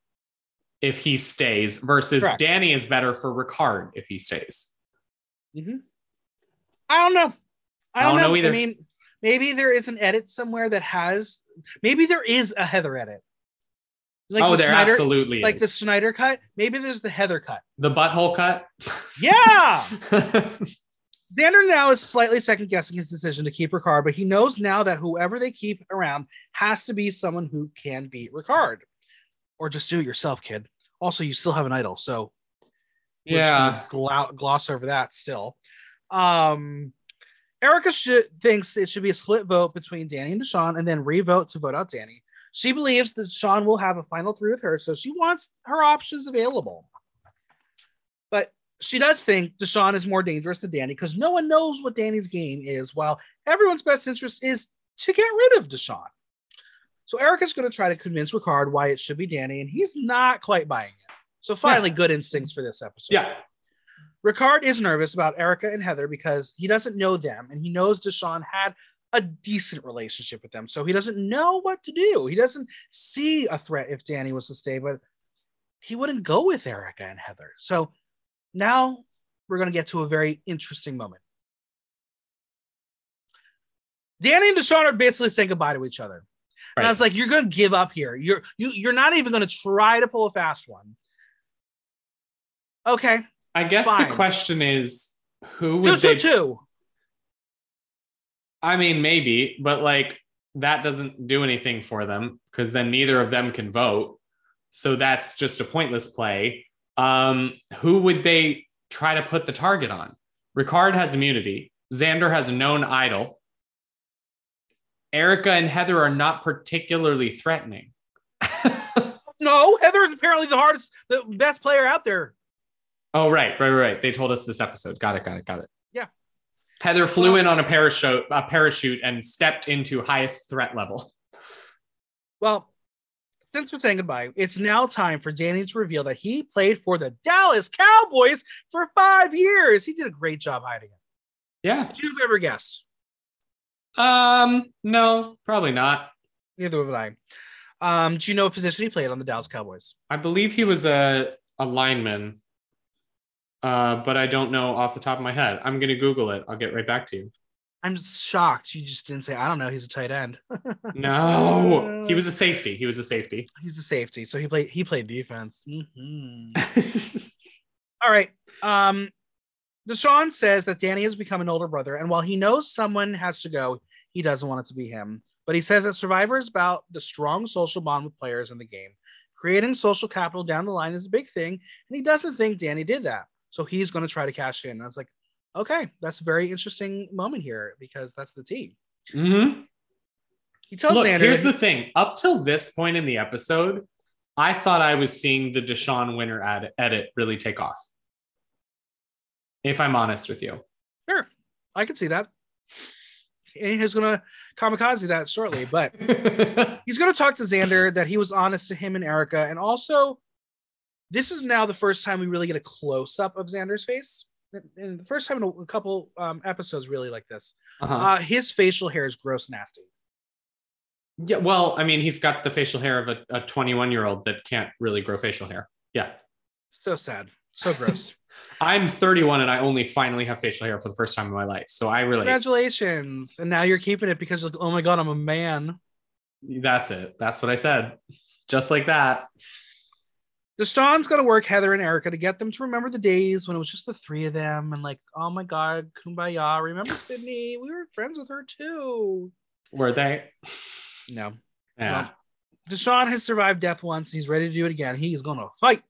S2: if he stays versus
S1: Correct.
S2: Danny is better for Ricard if he stays.
S1: Mhm. I don't know. I don't, know.
S2: either.
S1: I mean, maybe there is an edit somewhere that has. Maybe there is a Heather edit. Like
S2: oh,
S1: the
S2: there
S1: Snyder,
S2: absolutely
S1: like the
S2: is.
S1: Snyder cut. Maybe there's the Heather cut.
S2: the butthole cut.
S1: Yeah. Xander now is slightly second guessing his decision to keep Ricard, but he knows now that whoever they keep around has to be someone who can beat Ricard. Or just do it yourself, kid. Also, you still have an idol, so
S2: yeah.
S1: glo- gloss over that still. Um, Erika should, thinks it should be a split vote between Danny and Deshawn, and then re-vote to vote out Danny. She believes that Sean will have a final three with her, so she wants her options available. But she does think Deshawn is more dangerous than Danny because no one knows what Danny's game is, while everyone's best interest is to get rid of Deshawn. So Erika's going to try to convince Ricard why it should be Danny, and he's not quite buying it. So finally, good instincts for this episode.
S2: Yeah.
S1: Ricard is nervous about Erika and Heather because he doesn't know them and he knows Deshawn had a decent relationship with them. So he doesn't know what to do. He doesn't see a threat if Danny was to stay, but he wouldn't go with Erika and Heather. So now we're going to get to a very interesting moment. Danny and Deshawn are basically saying goodbye to each other. And I was like, you're going to give up here. You're you, you're not even going to try to pull a fast one. Okay.
S2: I guess
S1: Fine.
S2: the question is who would
S1: two,
S2: they
S1: two.
S2: I mean maybe, but like that doesn't do anything for them because then neither of them can vote. So that's just a pointless play. Um who would they try to put the target on? Ricard has immunity. Xander has a known idol. Erika and Heather are not particularly threatening.
S1: No, Heather is apparently the hardest, the best player out there.
S2: Oh, right, right, right. They told us this episode. Got it, got it, got it.
S1: Yeah.
S2: Heather flew in on a parachute, a parachute, and stepped into highest threat level.
S1: Well, since we're saying goodbye, it's now time for Danny to reveal that he played for the Dallas Cowboys for five years. He did a great job hiding it.
S2: Yeah.
S1: Did you've ever guessed?
S2: Um. No, probably not.
S1: Neither would I. Um, do you know what position he played on the Dallas Cowboys?
S2: I believe he was a a lineman. Uh, but I don't know off the top of my head. I'm gonna Google it. I'll get right back to you.
S1: I'm shocked you just didn't say. I don't know. He's a tight end.
S2: No, he was a safety. He was a safety.
S1: He's a safety, so he played. He played defense. Mhm. All right. Um, Deshawn says that Danny has become an older brother, and while he knows someone has to go, he doesn't want it to be him. But he says that Survivor is about the strong social bond with players in the game. Creating social capital down the line is a big thing, and he doesn't think Danny did that. So he's going to try to cash in. And I was like, okay, that's a very interesting moment here because that's the team.
S2: Mm-hmm.
S1: He tells
S2: Look,
S1: Xander.
S2: here's the thing. Up till this point in the episode, I thought I was seeing the Deshawn Winner ad- edit really take off. If I'm honest with you.
S1: sure, I can see that. And he's going to kamikaze that shortly, but he's going to talk to Xander that he was honest to him and Erika. And also, this is now the first time we really get a close up of Xander's face. And the first time in a, couple um, episodes, really like this.
S2: Uh-huh.
S1: Uh, his facial hair is gross, nasty.
S2: yeah, well, I mean, he's got the facial hair of a 21 year old that can't really grow facial hair. Yeah.
S1: So sad. So gross.
S2: I'm 31 and I only finally have facial hair for the first time in my life. So I really.
S1: Congratulations. And now you're keeping it because, you're like, oh my God, I'm a man.
S2: That's it. That's what I said. Just like that.
S1: Deshawn's going to work Heather and Erika to get them to remember the days when it was just the three of them and like, oh my God, kumbaya. Remember Sydney? We were friends with her too.
S2: Were they?
S1: No.
S2: Yeah.
S1: Deshawn has survived death once. He's ready to do it again. He's going to fight.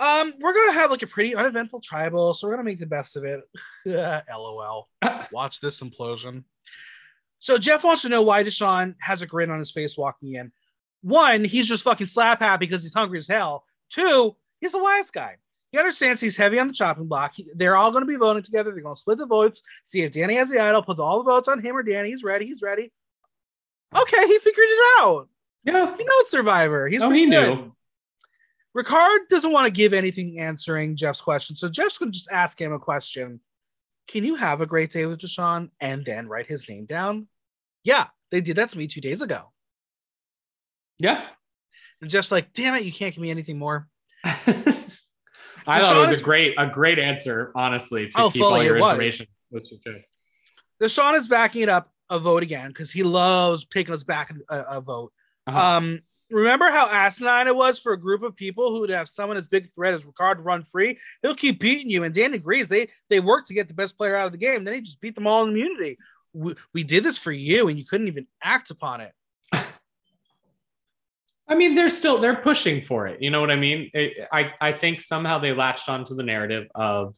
S1: Um, we're gonna have like a pretty uneventful tribal, so we're gonna make the best of it. LOL. Watch this implosion. So Jeff wants to know why Deshawn has a grin on his face walking in. One, he's just fucking slap happy because he's hungry as hell. Two, he's a wise guy. He understands he's heavy on the chopping block. He- they're all going to be voting together. They're going to split the votes, see if Danny has the idol, put all the votes on him or Danny. He's ready. He's ready. Okay, he figured it out.
S2: Yeah.
S1: He knows Survivor. He's
S2: Oh, he
S1: good.
S2: knew.
S1: Ricard doesn't want to give anything answering Jeff's question, so Jeff's going to just ask him a question. Can you have a great day with Deshawn and then write his name down? Yeah, they did that to me two days ago.
S2: Yeah.
S1: And Jeff's like, damn it, you can't give me anything more.
S2: I thought it was
S1: Deshawn
S2: a great, a great answer, honestly, to
S1: Oh,
S2: keep all your information close to your chest.
S1: Deshawn is backing it up a vote again because he loves taking us back a, a vote.
S2: Uh-huh.
S1: Um, remember how asinine it was for a group of people who would have someone as big threat as Ricard run free? He'll keep beating you. And Dan agrees. They they work to get the best player out of the game. Then he just beat them all in immunity. We, we did this for you, and you couldn't even act upon it.
S2: I mean, they're still they're pushing for it. You know what I mean? It- I I think somehow they latched onto the narrative of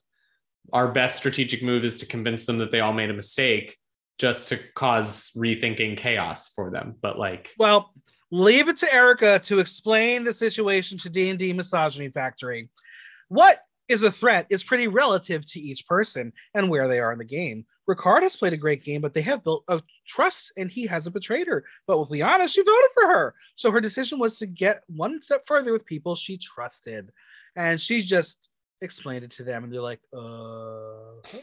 S2: our best strategic move is to convince them that they all made a mistake, just to cause rethinking chaos for them. But like,
S1: Well, leave it to Erika to explain the situation to D and D Misogyny Factory. What is a threat is pretty relative to each person and where they are in the game. Ricard has played a great game, but they have built a trust and he hasn't betrayed her. But with Liana, she voted for her. So her decision was to get one step further with people she trusted. And she just explained it to them, and they're like, uh.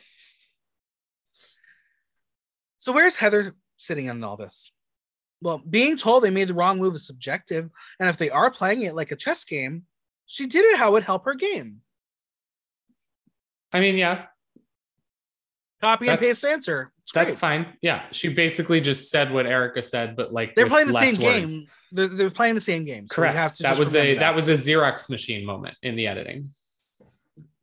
S1: So where's Heather sitting in all this? Well, being told they made the wrong move is subjective. And if they are playing it like a chess game, she did it how it would help her game.
S2: I mean, yeah,
S1: Copy and
S2: That's-
S1: paste answer. It's
S2: that's
S1: great.
S2: fine. Yeah, she basically just said what Erika said, but like
S1: They're playing the same
S2: words.
S1: game. They're, they're playing the same game. So
S2: Correct. that was a
S1: remember
S2: that. was a Xerox machine moment in the editing.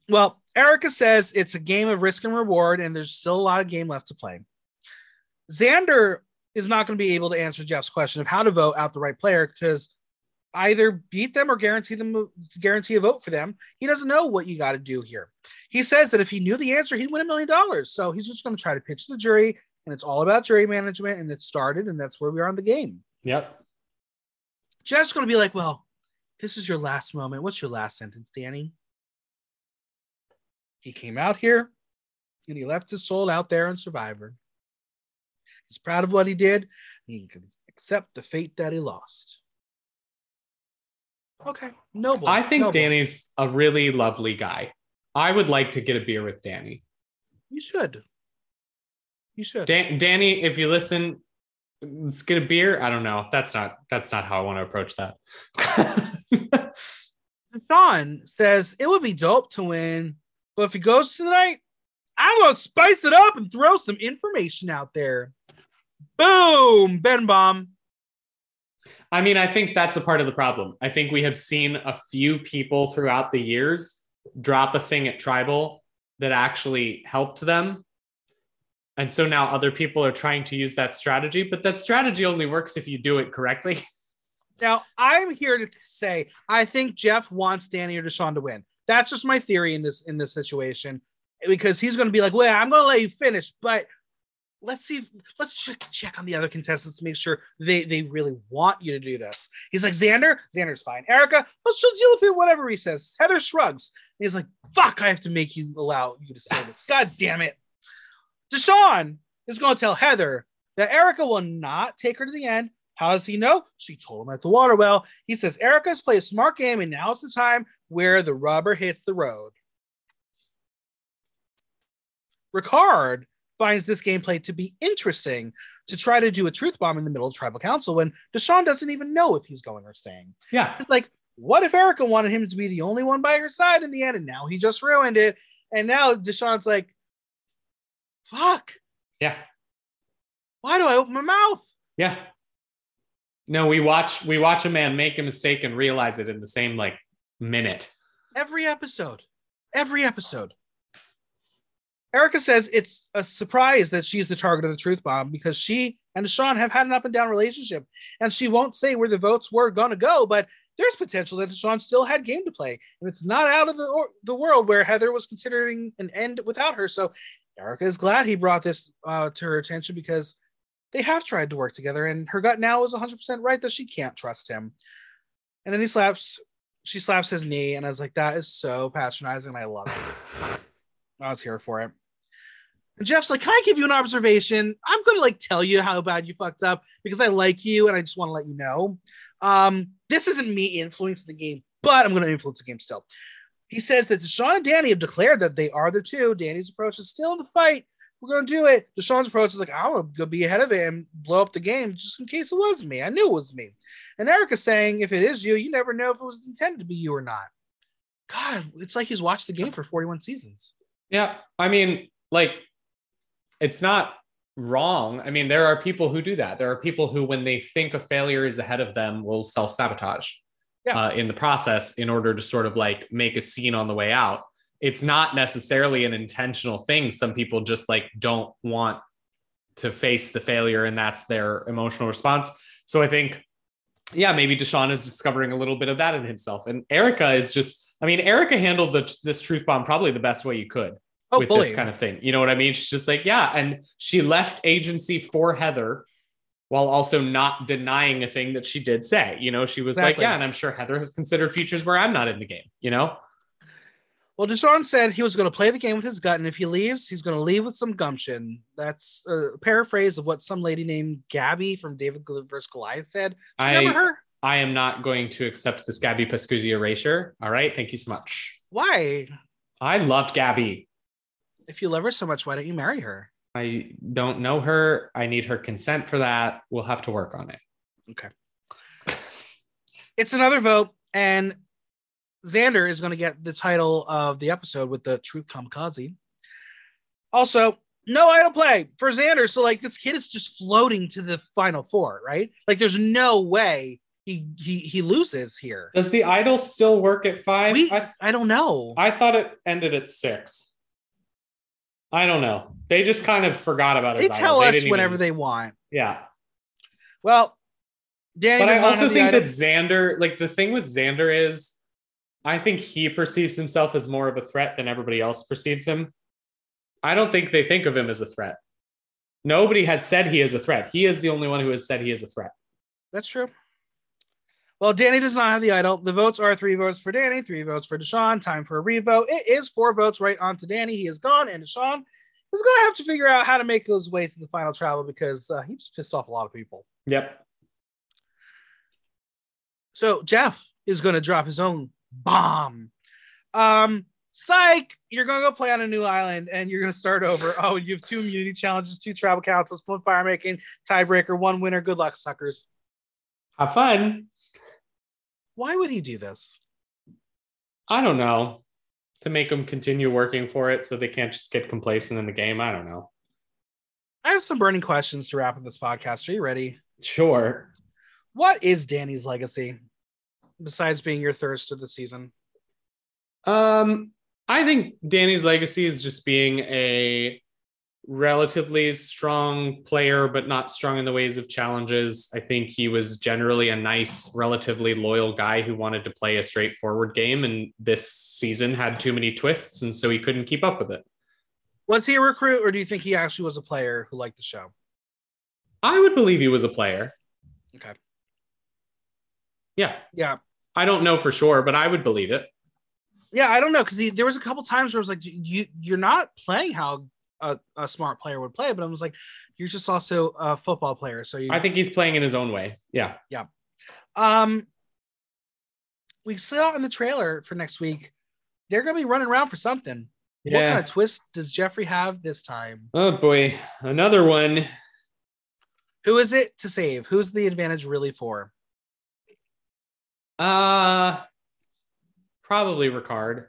S1: Well, Erika says it's a game of risk and reward, and there's still a lot of game left to play. Xander is not going to be able to answer Jeff's question of how to vote out the right player because either beat them or guarantee them guarantee a vote for them. He doesn't know what you got to do here. He says that if he knew the answer, he'd win a million dollars. So he's just going to try to pitch the jury, and it's all about jury management, and it started, and that's where we are in the game.
S2: Yep.
S1: Jeff's going to be like, "Well, this is your last moment. What's your last sentence, Danny?" He came out here, and he left his soul out there on Survivor. He's proud of what he did. He can accept the fate that he lost. Okay, noble.
S2: I think
S1: noble.
S2: Danny's a really lovely guy. I would like to get a beer with Danny.
S1: You should. You should.
S2: Dan- Danny, if you listen, let's get a beer. I don't know. That's not that's not how I want to approach that.
S1: Sean says it would be dope to win, but if he goes tonight, I'm gonna spice it up and throw some information out there. Boom, Ben Bomb.
S2: I mean, I think that's a part of the problem. I think we have seen a few people throughout the years drop a thing at tribal that actually helped them. And so now other people are trying to use that strategy, but that strategy only works if you do it correctly.
S1: Now, I'm here to say I think Jeff wants Danny or Deshawn to win. That's just my theory in this in this situation because he's going to be like, "Well, I'm going to let you finish, but let's see if, let's check, check on the other contestants to make sure they they really want you to do this." He's like, "Xander, Xander's fine. Erika, let's just deal with it whatever he says." Heather shrugs. And he's like, "Fuck, I have to make you allow you to say this. God damn it." Deshawn is going to tell Heather that Erika will not take her to the end. How does he know? She told him at the water well. He says Erika's played a smart game, and now it's the time where the rubber hits the road. Ricard finds this gameplay to be interesting to try to do a truth bomb in the middle of tribal council when Deshawn doesn't even know if he's going or staying.
S2: Yeah.
S1: It's like, what if Erika wanted him to be the only one by her side in the end, and now he just ruined it? And now Deshawn's like, fuck,
S2: Yeah.
S1: why do I open my mouth?
S2: Yeah. No, we watch we watch a man make a mistake and realize it in the same like minute.
S1: Every episode. Every episode. Erika says it's a surprise that she's the target of the truth bomb because she and Deshawn have had an up and down relationship. And she won't say where the votes were going to go, but there's potential that Deshawn still had game to play. And it's not out of the, or, the world where Heather was considering an end without her. So Erika is glad he brought this uh, to her attention because they have tried to work together. And her gut now is 100% right that she can't trust him. And then he slaps, she slaps his knee. And I was like, that is so patronizing. I love it. I was here for it. And Jeff's like, Can I give you an observation? I'm gonna like tell you how bad you fucked up because I like you and I just want to let you know. Um, this isn't me influencing the game, but I'm gonna influence the game still. He says that Deshawn and Danny have declared that they are the two. Danny's approach is still in the fight. We're gonna do it. Deshawn's approach is like, I want to go be ahead of it and blow up the game just in case it was me. I knew it was me. And Erika's saying, if it is you, you never know if it was intended to be you or not. God, it's like he's watched the game for 41 seasons.
S2: Yeah. I mean, like, it's not wrong. I mean, there are people who do that. There are people who, when they think a failure is ahead of them, will self sabotage
S1: Yeah.
S2: uh, in the process in order to sort of like make a scene on the way out. It's not necessarily an intentional thing. Some people just like don't want to face the failure, and that's their emotional response. So I think, yeah, maybe Deshawn is discovering a little bit of that in himself. And Erika is just, I mean, Erika handled the, this truth bomb probably the best way you could
S1: Oh,
S2: with this kind of thing. You know what I mean? She's just like, yeah. And she left agency for Heather while also not denying a thing that she did say. You know, she was
S1: Exactly.
S2: like, yeah. And I'm sure Heather has considered futures where I'm not in the game, you know?
S1: Well, Deshawn said he was going to play the game with his gut, and if he leaves, he's going to leave with some gumption. That's a paraphrase of what some lady named Gabby from David vs. Goliath said.
S2: I,
S1: remember her?
S2: I am not going to accept this Gabby Pascuzzi erasure. All right. Thank you so much.
S1: Why?
S2: I loved Gabby.
S1: If you love her so much, why don't you marry her?
S2: I don't know her. I need her consent for that. We'll have to work on it. Okay.
S1: it's another vote, and Xander is going to get the title of the episode with the Truth Kamikaze. Also, no idle play for Xander. So, like, this kid is just floating to the final four, right? Like, there's no way he he he loses here.
S2: Does the idol still work at five?
S1: We,
S2: I,
S1: I don't know.
S2: I thought it ended at six. I don't know. They just kind of forgot about
S1: it.
S2: they
S1: tell
S2: idol.
S1: us whenever
S2: even-
S1: they want.
S2: Yeah.
S1: Well, Danny
S2: but I also think that. Xander, like the thing with Xander is, I think he perceives himself as more of a threat than everybody else perceives him. I don't think they think of him as a threat. Nobody has said he is a threat. He is the only one who has said he is a threat.
S1: That's true. Well, Danny does not have the idol. The votes are three votes for Danny, three votes for Deshawn. Time for a revote. It is four votes right on to Danny. He is gone, and Deshawn is going to have to figure out how to make his way to the final travel because uh, he just pissed off a lot of people.
S2: Yep.
S1: So Jeff is going to drop his own bomb. Um, psych, you're going to go play on a new island and you're going to start over. Oh, you have two immunity challenges, two travel councils, one fire making, tiebreaker, one winner. Good luck, suckers.
S2: Have fun.
S1: Why would he do this?
S2: I don't know. To make them continue working for it so they can't just get complacent in the game. I don't know.
S1: I have some burning questions to wrap up this podcast. Are you ready?
S2: Sure.
S1: What is Danny's legacy besides being your thirst of the season?
S2: Um, I think Danny's legacy is just being a relatively strong player, but not strong in the ways of challenges. I think he was generally a nice, relatively loyal guy who wanted to play a straightforward game, and this season had too many twists, and so he couldn't keep up with it.
S1: Was he a recruit, or do you think he actually was a player who liked the show?
S2: I would believe he was a player.
S1: Okay.
S2: Yeah.
S1: Yeah.
S2: I don't know for sure, but I would believe it.
S1: Yeah, I don't know because there was a couple times where I was like, you you're not playing how a, a smart player would play, but I was like, you're just also a football player. So you,
S2: I think he's playing in his own way. Yeah. Yeah.
S1: Um, we saw in the trailer for next week, they're gonna be running around for something. Yeah. What kind of twist does Jeffrey have this time?
S2: Oh boy, another one.
S1: Who is it to save? Who's the advantage really for?
S2: Uh probably Ricard.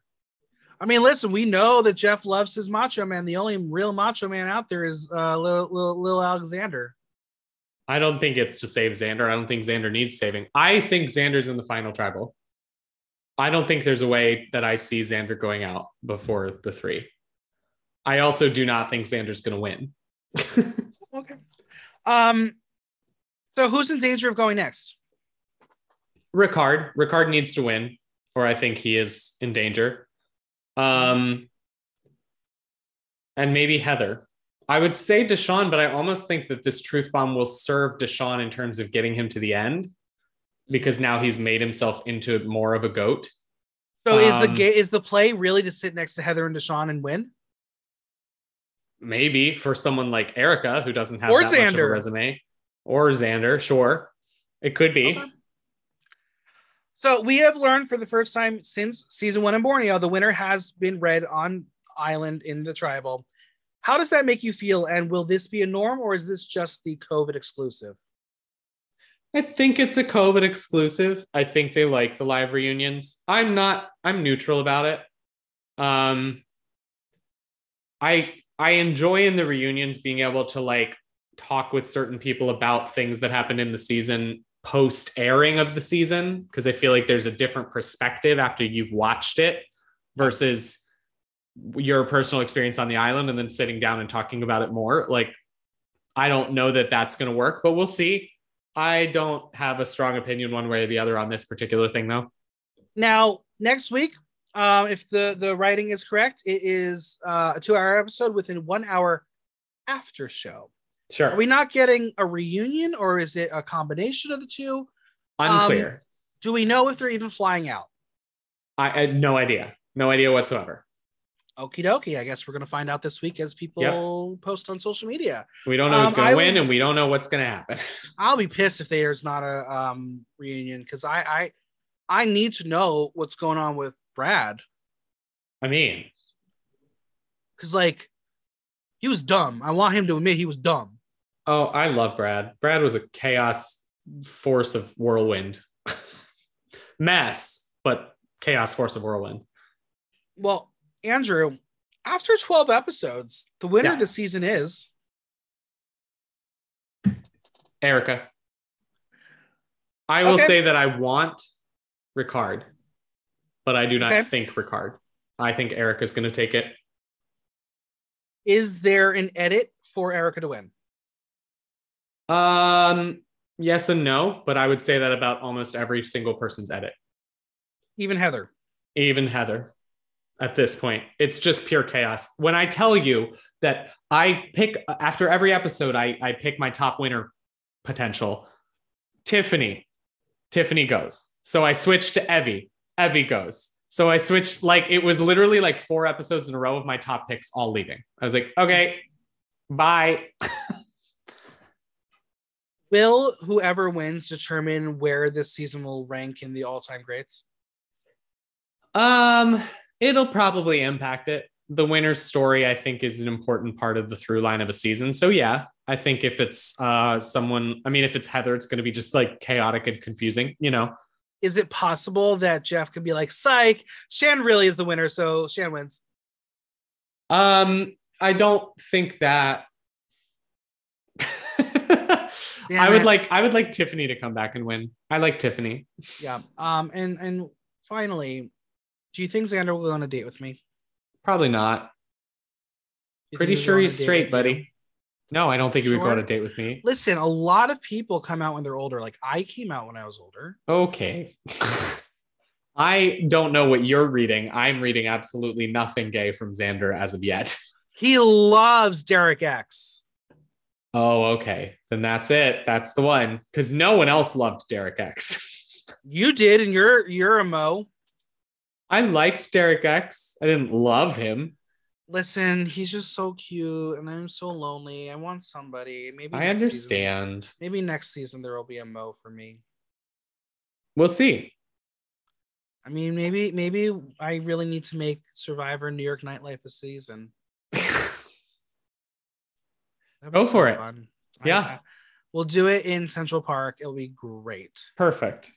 S1: I mean, listen, we know that Jeff loves his Macho Man. The only real Macho Man out there is uh, little, little, little Alexander.
S2: I don't think it's to save Xander. I don't think Xander needs saving. I think Xander's in the final tribal. I don't think there's a way that I see Xander going out before the three. I also do not think Xander's going to win.
S1: Okay. Um. So who's in danger of going next?
S2: Ricard. Ricard needs to win, or I think he is in danger. Um, and maybe Heather. I would say Deshawn, but I almost think that this truth bomb will serve Deshawn in terms of getting him to the end because now he's made himself into more of a goat.
S1: So is the
S2: Um,
S1: ga- is the play really to sit next to Heather and Deshawn and win?
S2: Maybe for someone like Erika who doesn't have
S1: Or
S2: that much of a
S1: Xander.
S2: resume, or Xander, sure, it could be.
S1: Okay. So we have learned for the first time since season one in Borneo, the winner has been read on island in the tribal. How does that make you feel? And will this be a norm or is this just the COVID exclusive?
S2: I think it's a COVID exclusive. I think they like the live reunions. I'm not. I'm neutral about it. Um, I I enjoy in the reunions being able to like talk with certain people about things that happened in the season post airing of the season because I feel like there's a different perspective after you've watched it versus your personal experience on the island and then sitting down and talking about it more. Like, I don't know that that's going to work, but we'll see. I don't have a strong opinion one way or the other on this particular thing, though.
S1: Now, next week, um, if the, the writing is correct, it is uh, a two hour episode within one hour after show.
S2: Sure.
S1: Are we not getting a reunion or is it a combination of the two? um,
S2: Unclear.
S1: Do we know if they're even flying out?
S2: I, I had no idea. No idea whatsoever.
S1: Okie dokie. I guess we're going to find out this week as people post on social media.
S2: We don't know who's
S1: Um,
S2: going
S1: I
S2: to
S1: will-
S2: win, and we don't know what's going to happen.
S1: I'll be pissed if there's not a um, reunion because I, I I need to know what's going on with Brad
S2: I mean,
S1: because like he was dumb. I want him to admit he was dumb.
S2: Oh, I love Brad. Brad was a chaos force of whirlwind, mess, but chaos force of whirlwind.
S1: Well, Andrew, after 12 episodes, the winner
S2: Yeah.
S1: of the season is
S2: Erika. I will
S1: Okay.
S2: say that I want Ricard, but I do not
S1: Okay.
S2: think Ricard. I think Erika's going to take it.
S1: is there an edit for Erika to win?
S2: Um, Yes and no, but I would say that about almost every single person's edit,
S1: Even Heather.
S2: even Heather. At this point, it's just pure chaos. When I tell you that I pick after every episode, I, I pick my top winner potential. Tiffany, Tiffany goes. So I switched to Evvie. Evvie goes. So I switched like it was literally like four episodes in a row of my top picks all leaving. I was like, okay, bye.
S1: Will whoever wins determine where this season will rank in the all-time greats?
S2: Um, it'll probably impact it. The winner's story, I think, is an important part of the through line of a season. So yeah, I think if it's uh someone, I mean, if it's Heather, it's going to be just like chaotic and confusing, you know.
S1: Is it possible that Jeff could be like, "Psych, Shan really is the winner, so Shan wins."
S2: Um, I don't think that.
S1: Damn
S2: I would
S1: it.
S2: like I would like Tiffany to come back and win. I like Tiffany.
S1: Yeah. Um. And and finally, do you think Xander will go on a date with me?
S2: Probably not. Pretty sure
S1: go on a
S2: he's straight, buddy. No, I don't think he would go on a date with me.
S1: Listen, a lot of people come out when they're older. Like I came out when I was older.
S2: Okay. I don't know what you're reading. I'm reading absolutely nothing gay from Xander as of yet.
S1: He loves Derek X.
S2: Oh, okay. Then that's it. That's the one. Because no one else loved Derek X.
S1: You did, and you're you're a mo.
S2: I liked Derek X. I didn't love him.
S1: Listen, he's just so cute, and I'm so lonely. I want somebody. Maybe
S2: I
S1: next season-
S2: understand.
S1: maybe next season there will be a mo for me.
S2: We'll see.
S1: I mean, maybe maybe I really need to make Survivor New York nightlife a season.
S2: Go for it.
S1: fun. I-
S2: Yeah.
S1: I- we'll do it in Central Park. It'll be great.
S2: Perfect.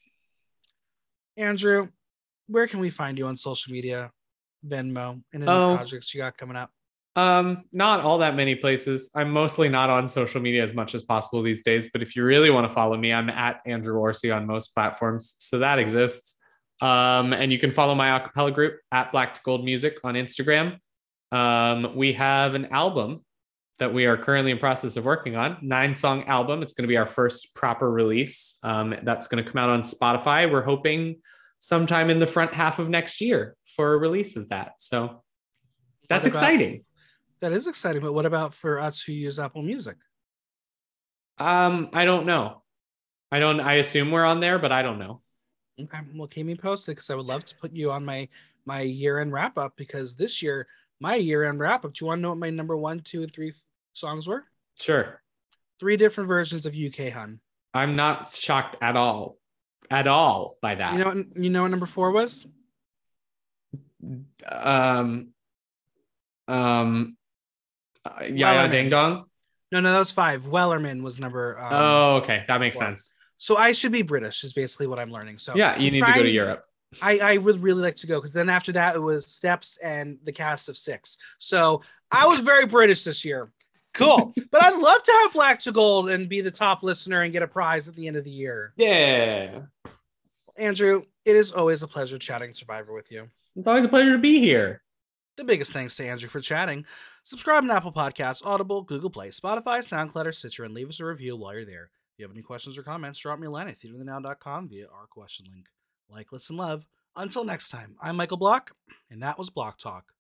S1: Andrew, where can we find you on social media, Venmo, and any
S2: Oh.
S1: projects you got coming up?
S2: Um, not all that many places. I'm mostly not on social media as much as possible these days, but if you really want to follow me, I'm at Andrew Orsi on most platforms. So that exists. Um, and you can follow my acapella group at Black to Gold Music on Instagram. Um, we have an album that we are currently in process of working on, nine song album. It's going to be our first proper release. Um, that's going to come out on Spotify. We're hoping sometime in the front half of next year for a release of that. So that's
S1: about-
S2: exciting.
S1: That is exciting. But what about for us who use Apple Music?
S2: Um, I don't know. I don't. I assume we're on there, but I don't know.
S1: Okay, well, keep me posted because I would love to put you on my my year end wrap up because this year my year end wrap up. Do you want to know what my number one, two, and three songs were?
S2: Sure.
S1: Three different versions of UK Hun.
S2: I'm not shocked at all, at all by that.
S1: You know, what, you know what number four was?
S2: um, um, uh, Yaya
S1: Wellerman.
S2: Ding Dong.
S1: No, no, that was five. Wellerman was number. Um,
S2: oh, okay, that makes
S1: four.
S2: sense.
S1: so I should be British is basically what I'm learning. So
S2: Yeah, you need to go to Europe.
S1: I, I would really like to go because then after that it was Steps and the cast of six. So I was very British this year. Cool. but I'd love to have Black to Gold and be the top listener and get a prize at the end of the year.
S2: Yeah,
S1: Andrew, it is always a pleasure chatting Survivor with you.
S2: it's always a pleasure to be here.
S1: The biggest thanks to Andrew for chatting. Subscribe on Apple Podcasts, Audible, Google Play, Spotify, SoundCloud, or Stitcher, and leave us a review while you're there. If you have any questions or comments, drop me a line at theaterthenow.com via our question link. Like, listen, love. Until next time, I'm Michael Block, and that was Block Talk.